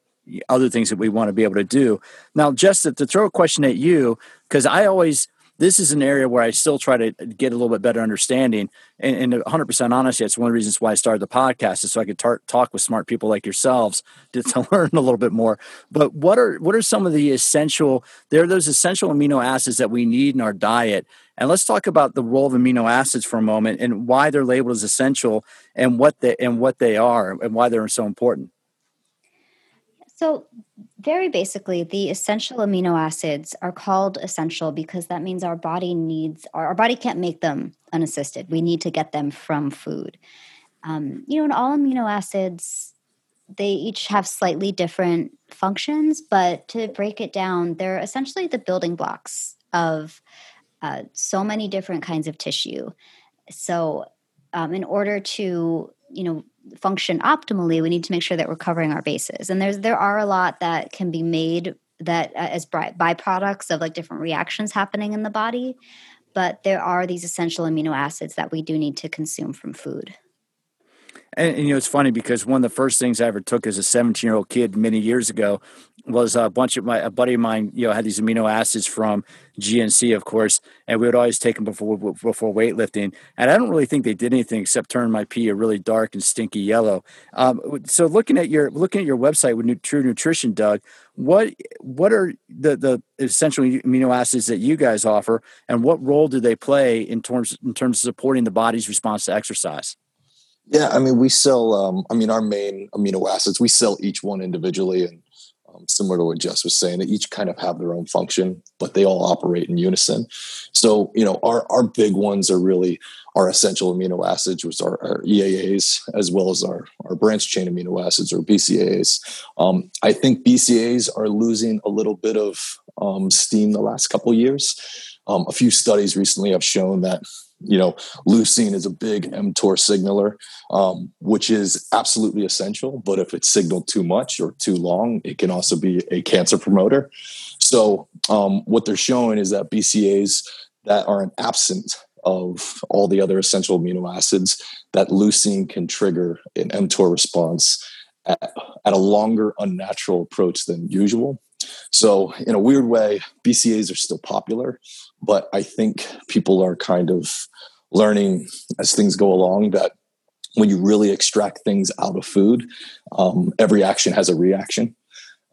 Speaker 2: other things that we want to be able to do. Now, just to, to throw a question at you, because I always this is an area where I still try to get a little bit better understanding. And, and 100% honestly, it's one of the reasons why I started the podcast is so I could tar- talk with smart people like yourselves (laughs) to, to, learn a little bit more. But what are what are some of the essential? There are those essential amino acids that we need in our diet. And let's talk about the role of amino acids for a moment and why they're labeled as essential and what they and what they are and why they're so important.
Speaker 3: So, very basically, the essential amino acids are called essential because that means our body needs, our, our body can't make them unassisted. We need to get them from food. Um, you know, and all amino acids, they each have slightly different functions, but to break it down, they're essentially the building blocks of uh, so many different kinds of tissue. So, um, in order to, you know, function optimally, we need to make sure that we're covering our bases. And there's there are a lot that can be made that uh, as byproducts of like different reactions happening in the body, but there are these essential amino acids that we do need to consume from food.
Speaker 2: And, and, you know, it's funny because one of the first things I ever took as a 17 year old kid many years ago was a bunch of my, a buddy of mine, you know, had these amino acids from GNC, of course, and we would always take them before, before weightlifting. And I don't really think they did anything except turn my pee a really dark and stinky yellow. Um, so looking at your, looking at your website with True Nutrition, Doug, what, what are the, the essential amino acids that you guys offer and what role do they play in terms, in terms of supporting the body's response to exercise?
Speaker 1: Yeah, I mean, we sell. Um, I mean, our main amino acids we sell each one individually, and um, similar to what Jess was saying, they each kind of have their own function, but they all operate in unison. So, you know, our, our big ones are really our essential amino acids, which are our EAAs, as well as our, our branch chain amino acids or BCAAs. Um, I think BCAAs are losing a little bit of um, steam the last couple years. Um, a few studies recently have shown that you know, leucine is a big mTOR signaler, um, which is absolutely essential. But if it's signaled too much or too long, it can also be a cancer promoter. So, um, what they're showing is that BCAs that are absent of all the other essential amino acids, that leucine can trigger an mTOR response at, at a longer, unnatural approach than usual. So, in a weird way, BCAs are still popular, but I think people are kind of learning as things go along that when you really extract things out of food, um, every action has a reaction.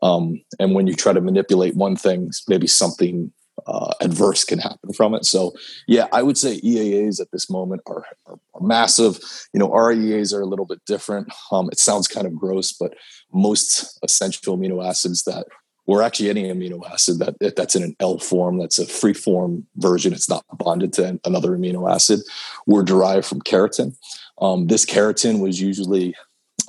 Speaker 1: Um, and when you try to manipulate one thing, maybe something uh, adverse can happen from it. So, yeah, I would say EAAs at this moment are, are, are massive. You know, REAs are a little bit different. Um, it sounds kind of gross, but most essential amino acids that or actually any amino acid that that's in an L form, that's a free form version. It's not bonded to another amino acid. Were derived from keratin. Um, this keratin was usually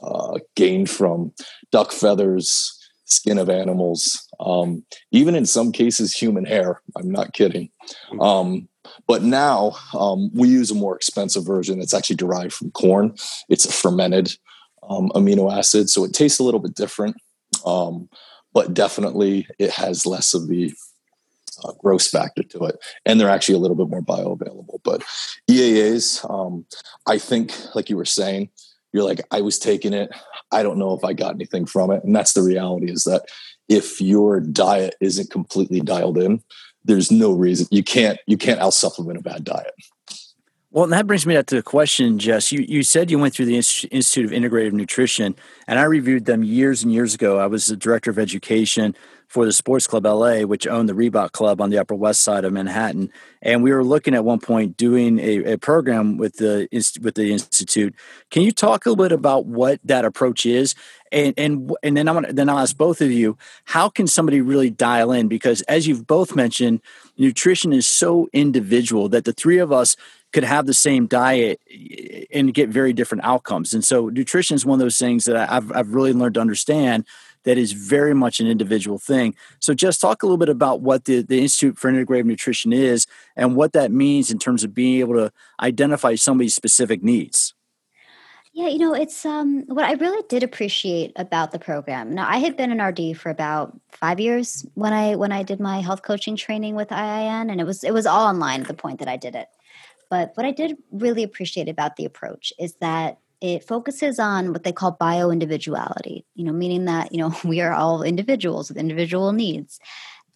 Speaker 1: uh, gained from duck feathers, skin of animals, um, even in some cases human hair. I'm not kidding. Um, but now um, we use a more expensive version that's actually derived from corn. It's a fermented um, amino acid, so it tastes a little bit different. But definitely it has less of the uh, gross factor to it, and they're actually a little bit more bioavailable. But EAAs, um, I think, like you were saying, you're like, I was taking it. I don't know if I got anything from it, and that's the reality. Is that if your diet isn't completely dialed in, there's no reason you can't you can't out supplement a bad diet.
Speaker 2: Well, and that brings me to the question, Jess. You, you said you went through the Institute of Integrative Nutrition, and I reviewed them years and years ago. I was the director of education for the Sports Club LA, which owned the Reebok Club on the Upper West Side of Manhattan. And we were looking at one point doing a, a program with the with the institute. Can you talk a little bit about what that approach is? And and and then I'm gonna, then I'll ask both of you, how can somebody really dial in? Because as you've both mentioned, nutrition is so individual that the three of us could have the same diet eh, eh, and get very different outcomes. And so nutrition is one of those things that I've, I've really learned to understand that is very much an individual thing. So just talk a little bit about what the, the Institute for Integrative Nutrition is and what that means in terms of being able to identify somebody's specific needs.
Speaker 3: Yeah, you know, it's um what I really did appreciate about the program. Now, I had been an RD for about 5 years when I when I did my health coaching training with IIN and it was it was all online at the point that I did it. But what I did really appreciate about the approach is that it focuses on what they call bio individuality, you know, meaning that, you know, (laughs) we are all individuals with individual needs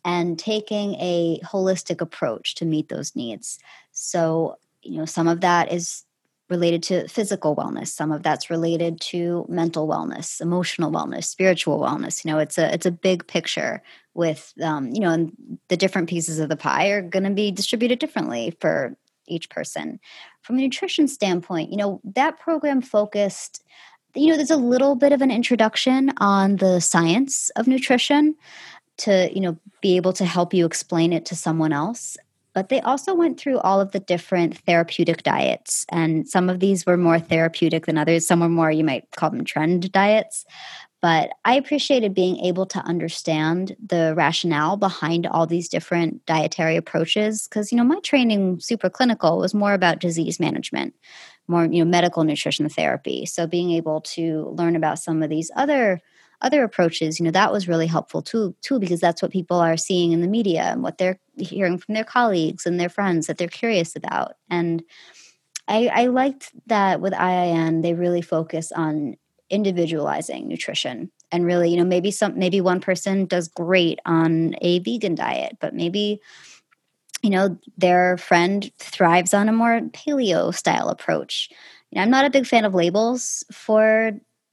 Speaker 3: and taking a holistic approach to meet those needs. So, you know, some of that is related to physical wellness. Some of that's related to mental wellness emotional wellness spiritual wellness. You know it's a it's a big picture with um, you know and the different pieces of the pie are going to be distributed differently for each person. From a nutrition standpoint, you know, that program focused you know there's a little bit of an introduction on the science of nutrition to you know be able to help you explain it to someone else but they also went through all of the different therapeutic diets and some of these were more therapeutic than others some were more you might call them trend diets but I appreciated being able to understand the rationale behind all these different dietary approaches because, you know, my training, super clinical, was more about disease management, more, you know, medical nutrition therapy. So being able to learn about some of these other other approaches, you know, that was really helpful too, too, because that's what people are seeing in the media and what they're hearing from their colleagues and their friends that they're curious about. And I, I liked that with IIN, they really focus on individualizing nutrition and really you know maybe some maybe one person does great on a vegan diet but maybe you know their friend thrives on a more paleo style approach you know i'm not a big fan of labels for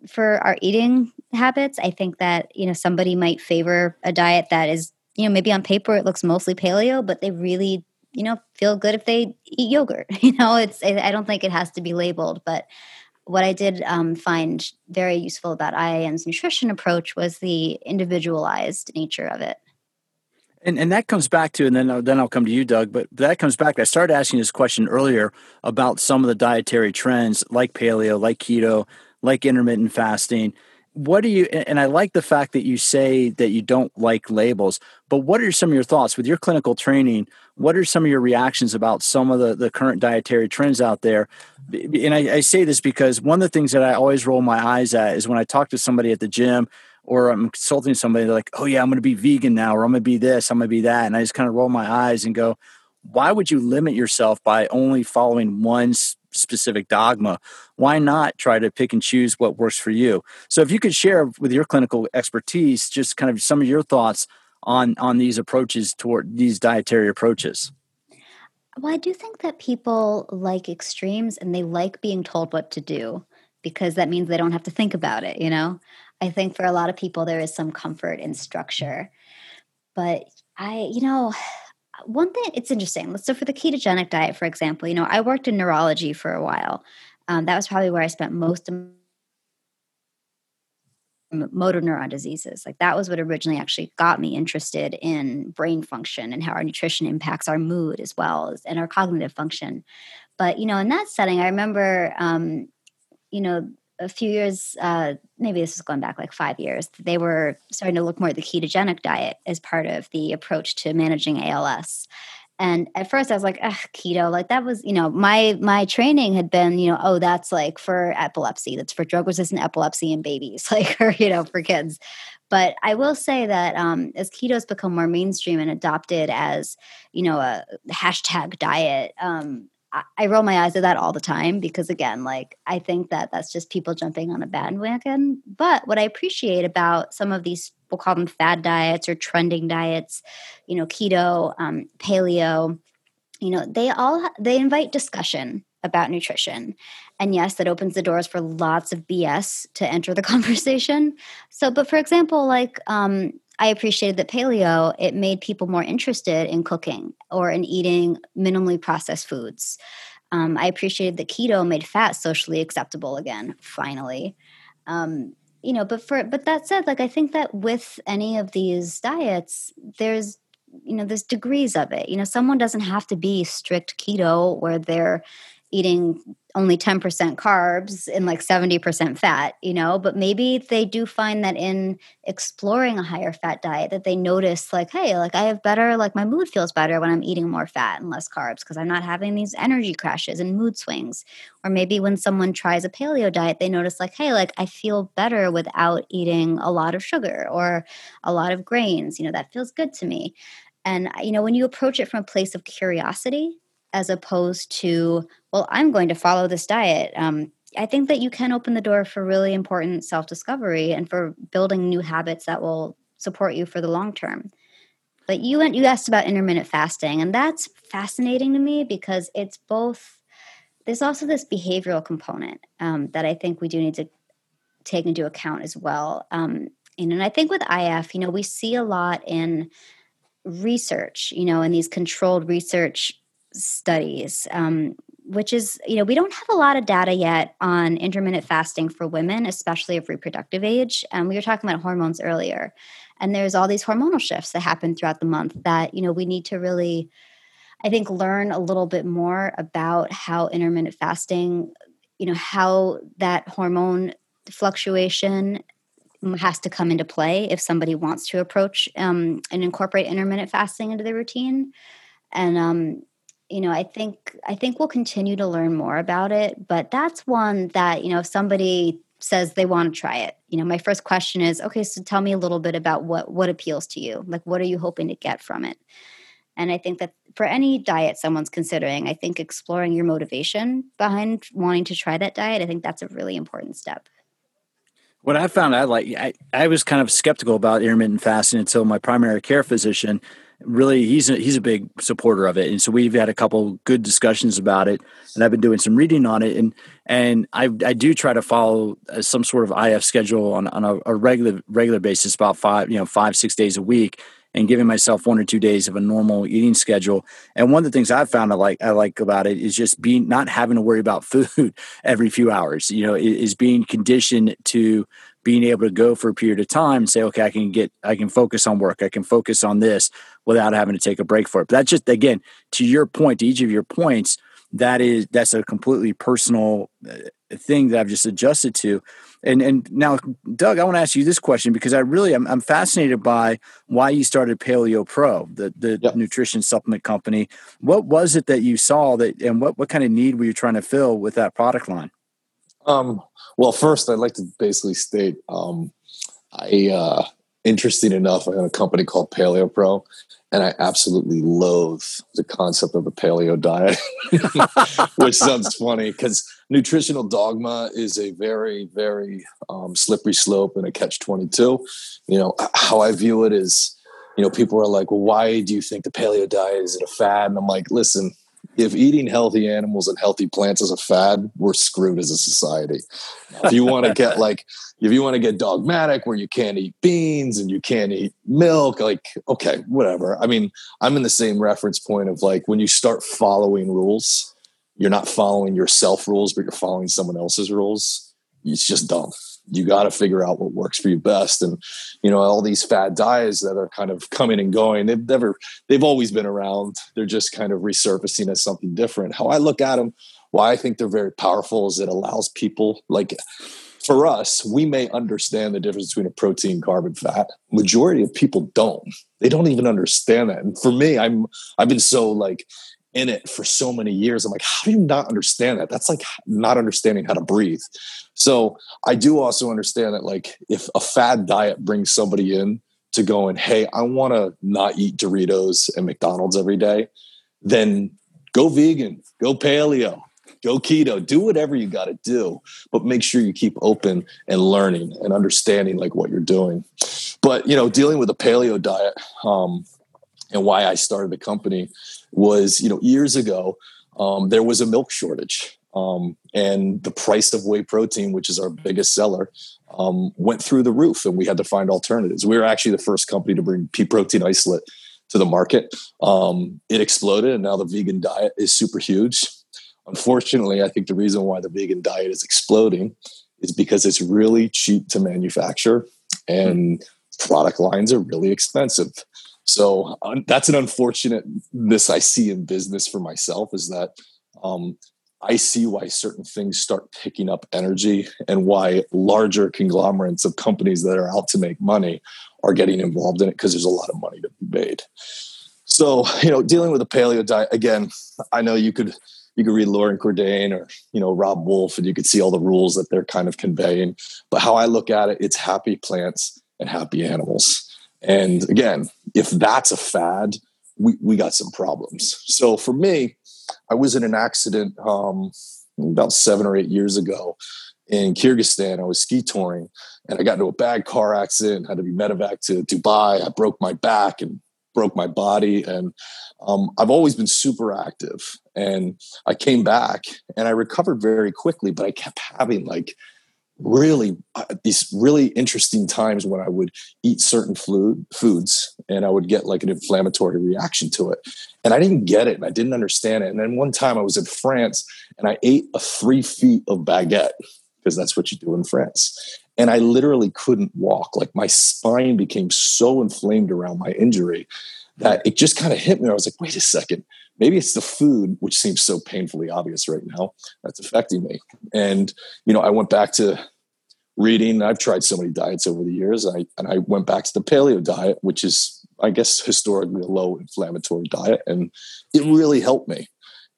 Speaker 3: for our eating habits i think that you know somebody might favor a diet that is you know maybe on paper it looks mostly paleo but they really you know feel good if they eat yogurt (laughs) you know it's i don't think it has to be labeled but what I did um, find very useful about IIN's nutrition approach was the individualized nature of it.
Speaker 2: And, and that comes back to, and then, then I'll come to you, Doug, but that comes back. I started asking this question earlier about some of the dietary trends like paleo, like keto, like intermittent fasting. What do you and i like the fact that you say that you don't like labels but what are some of your thoughts? With your clinical training what are some of your reactions about some of the, the current dietary trends out there? And I, I say this because one of the things that i always roll my eyes at is when i talk to somebody at the gym or i'm consulting somebody they're like oh yeah i'm going to be vegan now or i'm going to be this i'm going to be that and i just kind of roll my eyes and go why would you limit yourself by only following one specific dogma why not try to pick and choose what works for you? So if you could share with your clinical expertise just kind of some of your thoughts on on these approaches toward these dietary approaches.
Speaker 3: Well i do think that people like extremes and they like being told what to do because that means they don't have to think about it you know? I think for a lot of people there is some comfort in structure. But i you know one thing it's interesting. So for the ketogenic diet for example you know i worked in neurology for a while. Um, that was probably where i spent most of motor neuron diseases. Like that was what originally actually got me interested in brain function and how our nutrition impacts our mood as well as and our cognitive function. But you know in that setting i remember um, you know a few years, uh, maybe this is going back like five years, they were starting to look more at the ketogenic diet as part of the approach to managing ALS. And at first I was like, keto, like that was, you know, my my training had been, you know, oh, that's like for epilepsy, that's for drug resistant epilepsy in babies, (laughs) like or, you know, for kids. But I will say that um, as keto's become more mainstream and adopted as, you know, a hashtag diet, um, I roll my eyes at that all the time because again, like I think that that's just people jumping on a bandwagon. But what I appreciate about some of these, we'll call them fad diets or trending diets, you know, keto, um, paleo, you know, they all they invite discussion about nutrition. And yes, that opens the doors for lots of BS to enter the (laughs) conversation. So, but for example, like um, I appreciated that paleo, it made people more interested in cooking or in eating minimally processed foods. Um, I appreciated that keto made fat socially acceptable again, finally. Um, you know, but for but that said, like I think that with any of these diets, there's you know, there's degrees of it. You know, someone doesn't have to be strict keto where they're eating only 10% carbs and like 70% fat, you know, but maybe they do find that in exploring a higher fat diet that they notice like, hey, like I have better, like my mood feels better when I'm eating more fat and less carbs because I'm not having these energy crashes and mood swings. Or maybe when someone tries a paleo diet, they notice like, hey, like I feel better without eating a lot of sugar or a lot of grains, you know, that feels good to me. And, you know, when you approach it from a place of curiosity, as opposed to, well, I'm going to follow this diet. Um, I think that you can open the door for really important self discovery and for building new habits that will support you for the long term. But you went, you asked about intermittent fasting, and that's fascinating to me because it's both. There's also this behavioral component um, that I think we do need to take into account as well. Um, and, and I think with IF, you know, we see a lot in research, you know, in these controlled research studies, um, which is, you know, we don't have a lot of data yet on intermittent fasting for women, especially of reproductive age. And we were talking about hormones earlier. And there's all these hormonal shifts that happen throughout the month that, you know, we need to really, I think, learn a little bit more about how intermittent fasting, you know, how that hormone fluctuation has to come into play if somebody wants to approach um, and incorporate intermittent fasting into their routine. And um, you know i think i think we'll continue to learn more about it but that's one that you know if somebody says they want to try it you know my first question is okay so tell me a little bit about what what appeals to you? Like what are you hoping to get from it? And i think that for any diet someone's considering i think exploring your motivation behind wanting to try that diet i think that's a really important step.
Speaker 2: What I found, I like, I, I was kind of skeptical about intermittent fasting until my primary care physician really he's a, he's a big supporter of it and so we've had a couple good discussions about it and i've been doing some reading on it and and i, I do try to follow uh, some sort of if schedule on, on a, a regular regular basis about five you know five six days a week and giving myself one or two days of a normal eating schedule. And one of the things I've found I like I like about it is just being not having to worry about (laughs) food every few hours. You know, is being conditioned to being able to go for a period of time and say, okay, I can get, I can focus on work, I can focus on this without having to take a break for it. But that's just again to your point, to each of your points. That is that's a completely personal uh, thing that I've just adjusted to. And and now, Doug, I want to ask you this question because I really I'm, I'm fascinated by why you started Paleo Pro, the the yep. nutrition supplement company. What was it that you saw that, and what what kind of need were you trying to fill with that product line?
Speaker 1: Um, well, first, I'd like to basically state um, I, uh, interesting enough, I have a company called Paleo Pro, and I absolutely loathe the concept of a paleo diet, (laughs) which sounds funny because nutritional dogma is a very, very um, slippery slope and a catch 22. You know, how I view it is, you know, people are like, well, why do you think the paleo diet is it a fad? And I'm like, listen, if eating healthy animals and healthy plants is a fad, we're screwed as a society. If you want to get (laughs) like, if you want to get dogmatic where you can't eat beans and you can't eat milk, like, okay, whatever. I mean, I'm in the same reference point of like when you start following rules, you're not following yourself rules, but you're following someone else's rules. It's just dumb you got to figure out what works for you best. And you know all these fad diets that are kind of coming and going they've never they've always been around. They're just kind of resurfacing as something different. How i look at them why i think they're very powerful is it allows people like for us we may understand the difference between a protein carb and fat. Majority of people don't. They don't even understand that. And for me i'm i've been so like in it for so many years. I'm like, how do you not understand that? That's like not understanding how to breathe. So I do also understand that, like, if a fad diet brings somebody in to going, hey, I want to not eat Doritos and McDonald's every day, then go vegan, go paleo, go keto, do whatever you got to do, but make sure you keep open and learning and understanding like what you're doing. But you know, dealing with a paleo diet, um, and why I started the company was, you know, years ago, um, there was a milk shortage. Um, and the price of whey protein, which is our biggest seller, um, went through the roof, and we had to find alternatives. We were actually the first company to bring pea protein isolate to the market. Um, it exploded, and now the vegan diet is super huge. Unfortunately, I think the reason why the vegan diet is exploding is because it's really cheap to manufacture, and product lines are really expensive. So um, that's an unfortunate this I see in business for myself is that um, I see why certain things start picking up energy and why larger conglomerates of companies that are out to make money are getting involved in it because there's a lot of money to be made. So, you know, dealing with a paleo diet, again, I know you could you could read Loren Cordain or, you know, Robb Wolf and you could see all the rules that they're kind of conveying. But how I look at it, it's happy plants and happy animals. And again, if that's a fad, we, we got some problems. So for me, I was in an accident um, about seven or eight years ago in Kyrgyzstan. I was ski touring and I got into a bad car accident, had to be medevac to Dubai. I broke my back and broke my body. And um, I've always been super active. And I came back and I recovered very quickly, but I kept having like really uh, these really interesting times when I would eat certain food foods and I would get like an inflammatory reaction to it. And I didn't get it and I didn't understand it. And then one time I was in France and I ate a three feet of baguette because that's what you do in France. And I literally couldn't walk. Like my spine became so inflamed around my injury that it just kind of hit me. I was like, wait a second maybe it's the food which seems so painfully obvious right now that's affecting me. And you know i went back to reading. I've tried so many diets over the years and i, and I went back to the paleo diet which is i guess historically a low inflammatory diet and it really helped me.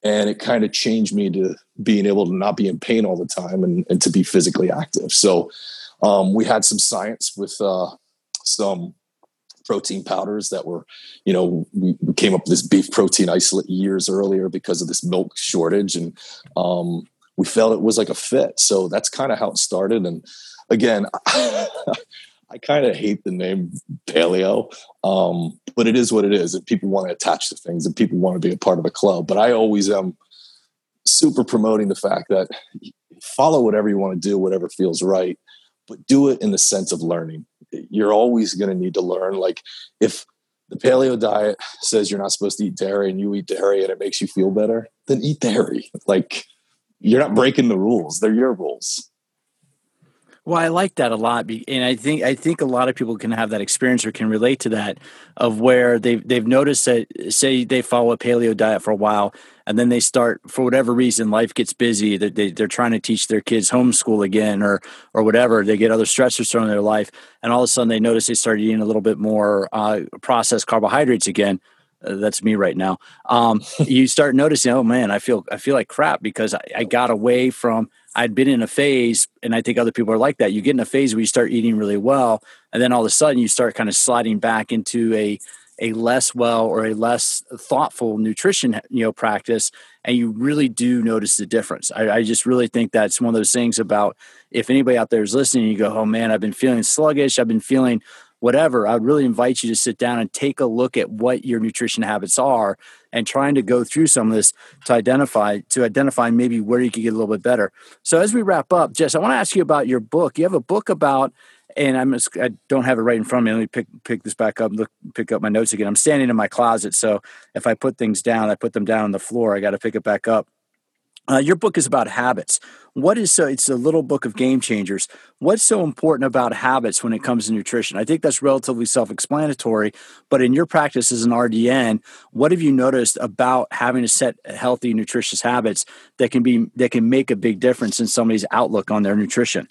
Speaker 1: And it kind of changed me to being able to not be in pain all the time and, and to be physically active. So um, we had some science with uh, some protein powders that were, you know, we, came up with this beef protein isolate years earlier because of this milk shortage. And um, we felt it was like a fit. So that's kind of how it started. And again, (laughs) I kind of hate the name paleo, um, but it is what it is. And people want to attach to things and people want to be a part of a club. But I always am super promoting the fact that follow whatever you want to do, whatever feels right, but do it in the sense of learning you're always going to need to learn like if the paleo diet says you're not supposed to eat dairy and you eat dairy and it makes you feel better, then eat dairy. Like you're not breaking the rules. They're your rules.
Speaker 2: Well, I like that a lot, and I think I think a lot of people can have that experience or can relate to that of where they've they've noticed that say they follow a paleo diet for a while, and then they start for whatever reason life gets busy that they, they're trying to teach their kids homeschool again or or whatever they get other stressors thrown in their life, and all of a sudden they notice they start eating a little bit more uh, processed carbohydrates again. Uh, that's me right now. Um, (laughs) you start noticing, oh man, I feel I feel like crap because I, I got away from I'd been in a phase, and I think other people are like that. You get in a phase where you start eating really well, and then all of a sudden you start kind of sliding back into a a less well or a less thoughtful nutrition you know practice and you really do notice the difference I, I, just really think that's one of those things about if anybody out there is listening you go oh man i've been feeling sluggish i've been feeling whatever, I would really invite you to sit down and take a look at what your nutrition habits are and trying to go through some of this to identify to identify maybe where you could get a little bit better. So as we wrap up, Jess, I want to ask you about your book. You have a book about and I'm just, I don't have it right in front of me. Let me pick pick this back up, look pick up my notes again. I'm standing in my closet, so if I put things down, I put them down on the floor. I got to pick it back up. Uh, your book is about habits. What is so? It's a little book of game changers. What's so important about habits when it comes to nutrition? I think that's relatively self-explanatory. But in your practice as an RDN, what have you noticed about having to set healthy, nutritious habits that can be that can make a big difference in somebody's outlook on their nutrition?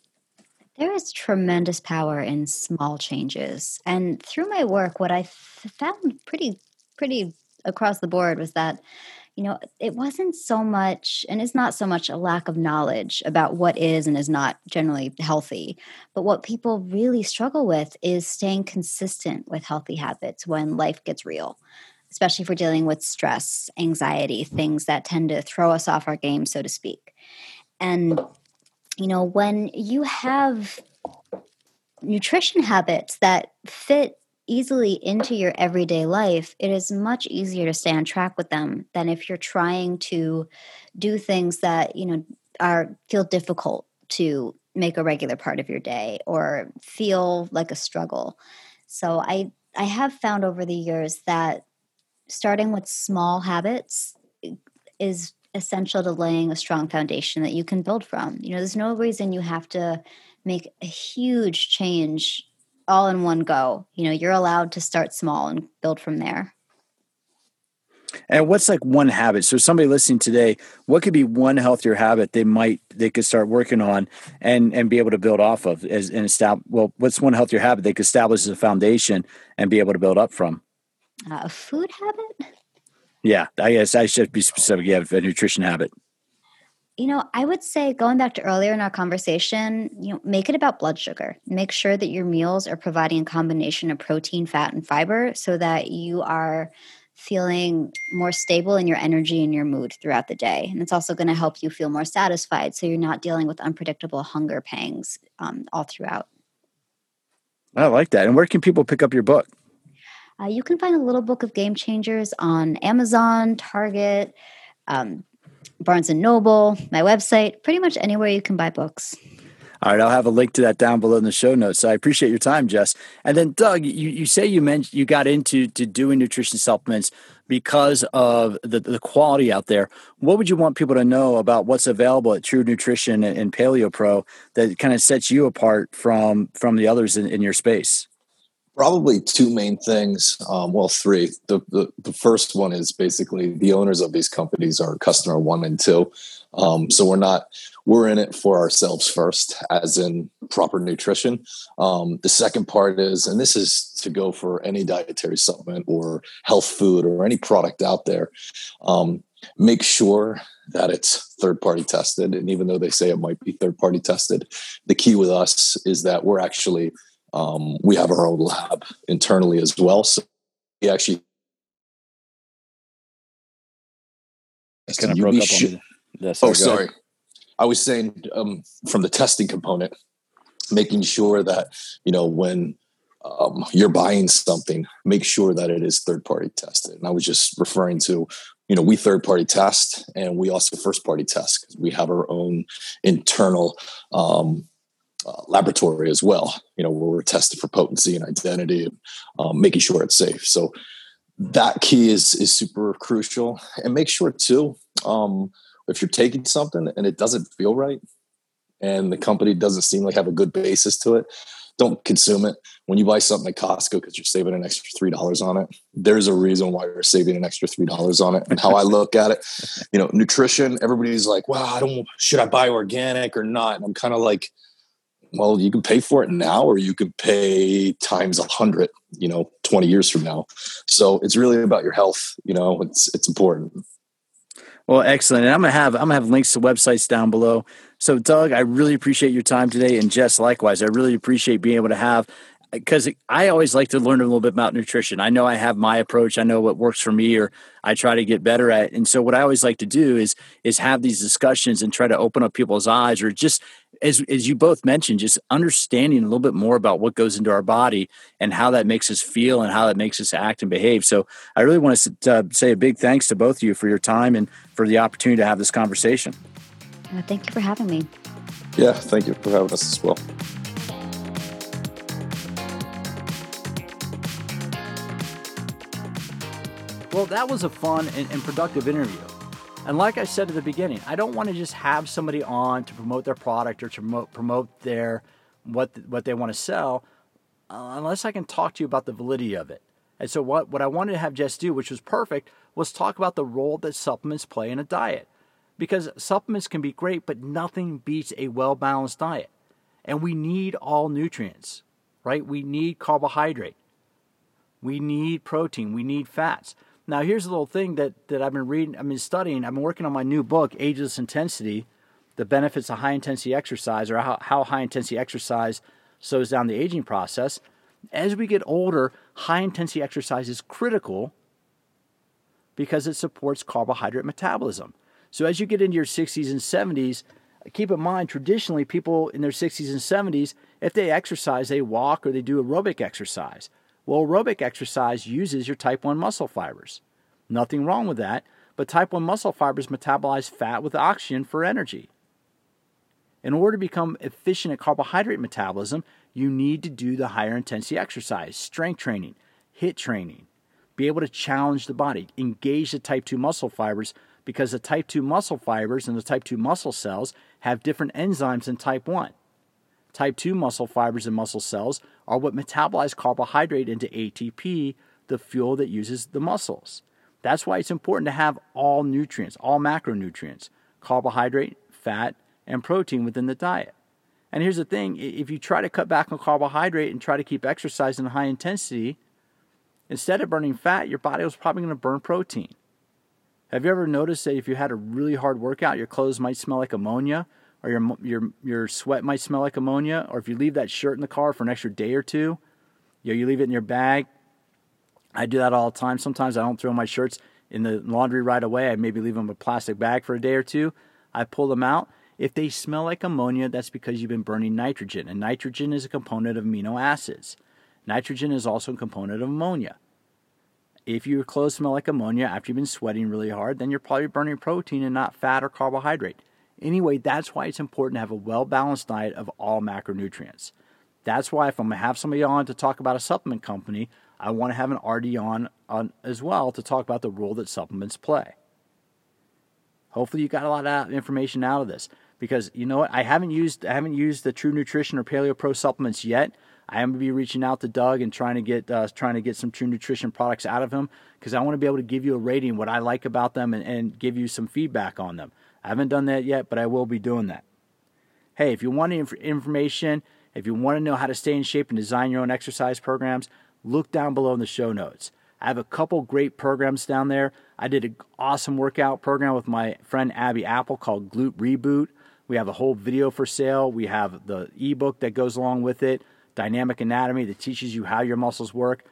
Speaker 3: There is tremendous power in small changes, and through my work, what I found pretty pretty across the board was that you know, it wasn't so much, and it's not so much a lack of knowledge about what is and is not generally healthy, but what people really struggle with is staying consistent with healthy habits when life gets real, especially if we're dealing with stress, anxiety, things that tend to throw us off our game, so to speak. And, you know, when you have nutrition habits that fit easily into your everyday life, it is much easier to stay on track with them than if you're trying to do things that, you know, are feel difficult to make a regular part of your day or feel like a struggle. So I I have found over the years that starting with small habits is essential to laying a strong foundation that you can build from. You know, there's no reason you have to make a huge change all in one go. You know, you're allowed to start small and build from there.
Speaker 2: And what's like one habit? So somebody listening today, what could be one healthier habit they might they could start working on and and be able to build off of as and establish well, what's one healthier habit they could establish as a foundation and be able to build up from?
Speaker 3: Uh, a food habit?
Speaker 2: Yeah, I guess I should be specific. Yeah, a nutrition habit.
Speaker 3: You know, I would say going back to earlier in our conversation, you know, make it about blood sugar. Make sure that your meals are providing a combination of protein, fat, and fiber so that you are feeling more stable in your energy and your mood throughout the day. And it's also going to help you feel more satisfied so you're not dealing with unpredictable hunger pangs um, all throughout.
Speaker 2: I like that. And where can people pick up your book?
Speaker 3: Uh, you can find a little book of game changers on Amazon, Target, um, Barnes and Noble, my website, pretty much anywhere you can buy books.
Speaker 2: All right, I'll have a link to that down below in the show notes. So I appreciate your time, Jess. And then, Doug, you, you say you mentioned you got into to doing nutrition supplements because of the, the quality out there. What would you want people to know about what's available at True Nutrition and, and Paleo Pro that kind of sets you apart from from the others in, in your space?
Speaker 1: Probably two main things. Um, well, three. The, the, the first one is basically the owners of these companies are customer one and two. Um, so we're not we're in it for ourselves first, as in proper nutrition. Um, the second part is, and this is to go for any dietary supplement or health food or any product out there. Um, make sure that it's third party tested, and even though they say it might be third party tested, the key with us is that we're actually um, we have our own lab internally as well. So we actually
Speaker 2: kind of broke up on
Speaker 1: me. oh, sorry. I was saying um, from the testing component, making sure that you know when um, you're buying something, make sure that it is third party tested. And I was just referring to, you know, we third party test and we also first party test because we have our own internal um, uh, laboratory as well. You know, where we're tested for potency and identity, and um, making sure it's safe. So that key is is super crucial. And make sure too, um, if you're taking something and it doesn't feel right, and the company doesn't seem like have a good basis to it, don't consume it. When you buy something at Costco because you're saving an extra three dollars on it, there's a reason why you're saving an extra three dollars on it. And how I look at it, you know, nutrition. Everybody's like, "Well, I don't. Should I buy organic or not?" And I'm kind of like, "Well, you can pay for it now, or you can pay times a hundred. You know, 20 years from now. So it's really about your health. You know, it's it's important."
Speaker 2: Well, excellent. And I'm gonna have I'm gonna have links to websites down below. So, Doug, I really appreciate your time today, and Jess, likewise. I really appreciate being able to have uh, because I always like to learn a little bit about nutrition. I know I have my approach. I know what works for me, or I try to get better at. And so, what I always like to do is is have these discussions and try to open up people's eyes, or just as as you both mentioned, just understanding a little bit more about what goes into our body and how that makes us feel and how that makes us act and behave. So, I really want to uh, say a big thanks to both of you for your time and for the opportunity to have this conversation.
Speaker 3: Uh, thank you for having me.
Speaker 1: Yeah, thank you for having us as well.
Speaker 2: Well, that was a fun and, and, productive interview. And like I said at the beginning, I don't want to just have somebody on to promote their product or to promote, promote their what what they want to sell, uh, unless I can talk to you about the validity of it. And so what what I wanted to have Jess do, which was perfect, was talk about the role that supplements play in a diet. Because supplements can be great, but nothing beats a well balanced diet. And we need all nutrients, right? We need carbohydrate. We need protein. We need fats. Now, here's a little thing that, that I've been reading, I've been studying. I've been working on my new book, Ageless Intensity The Benefits of High Intensity Exercise, or how, how high intensity exercise slows down the aging process. As we get older, high intensity exercise is critical because it supports carbohydrate metabolism. So, as you get into your 60s and 70s, keep in mind traditionally, people in their 60s and 70s, if they exercise, they walk or they do aerobic exercise. Well, aerobic exercise uses your type 1 muscle fibers. Nothing wrong with that, but type 1 muscle fibers metabolize fat with oxygen for energy. In order to become efficient at carbohydrate metabolism, you need to do the higher intensity exercise, strength training, HIIT training, be able to challenge the body, engage the type 2 muscle fibers because the type 2 muscle fibers and the type 2 muscle cells have different enzymes than type 1. Type 2 muscle fibers and muscle cells are what metabolize carbohydrate into ATP, the fuel that uses the muscles. That's why it's important to have all nutrients, all macronutrients, carbohydrate, fat, and protein within the diet. And here's the thing if you try to cut back on carbohydrate and try to keep exercising high intensity, instead of burning fat, your body was probably going to burn protein. Have you ever noticed that if you had a really hard workout, your clothes might smell like ammonia? Or your your your sweat might smell like ammonia, or if you leave that shirt in the car for an extra day or two, you know, you leave it in your bag. I do that all the time. Sometimes I don't throw my shirts in the laundry right away. I maybe leave them in a plastic bag for a day or two. I pull them out. If they smell like ammonia, that's because you've been burning nitrogen, and nitrogen is a component of amino acids. Nitrogen is also a component of ammonia. If your clothes smell like ammonia after you've been sweating really hard, then you're probably burning protein and not fat or carbohydrate. Anyway, that's why it's important to have a well balanced diet of all macronutrients. That's why if I'm gonna have somebody on to talk about a supplement company, I want to have an RD on, on as well to talk about the role that supplements play. Hopefully, you got a lot of information out of this because you know what I haven't used I haven't used the True Nutrition or Paleo Pro supplements yet. I am to be reaching out to Doug and trying to get uh, trying to get some True Nutrition products out of him because I want to be able to give you a rating, what I like about them, and, and give you some feedback on them. I haven't done that yet, but I will be doing that. Hey, if you want inf- information, if you want to know how to stay in shape and design your own exercise programs, look down below in the show notes. I have a couple great programs down there. I did an awesome workout program with my friend Abby Appel called Glute Reboot. We have a whole video for sale. We have the ebook that goes along with it, Dynamic Anatomy, that teaches you how your muscles work.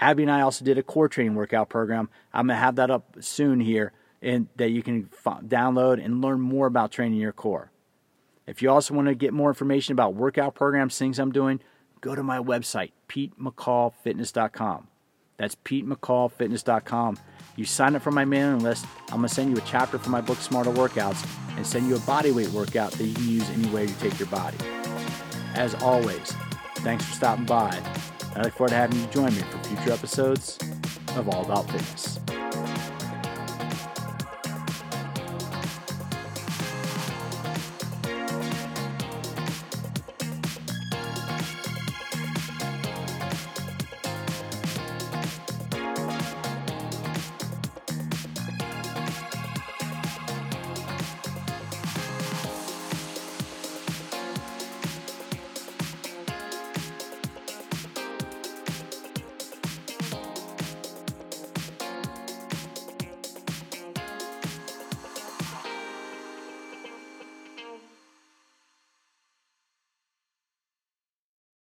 Speaker 2: Abby and I also did a core training workout program. I'm going to have that up soon here and that you can f- download and learn more about training your core. If you also want to get more information about workout programs, things I'm doing, go to my website, PeteMcCallFitness.com. That's PeteMcCallFitness.com. You sign up for my mailing list, I'm going to send you a chapter from my book, Smarter Workouts, and send you a bodyweight workout that you can use anywhere to take your body. as always, thanks for stopping by. I look forward to having you join me for future episodes of All About Fitness.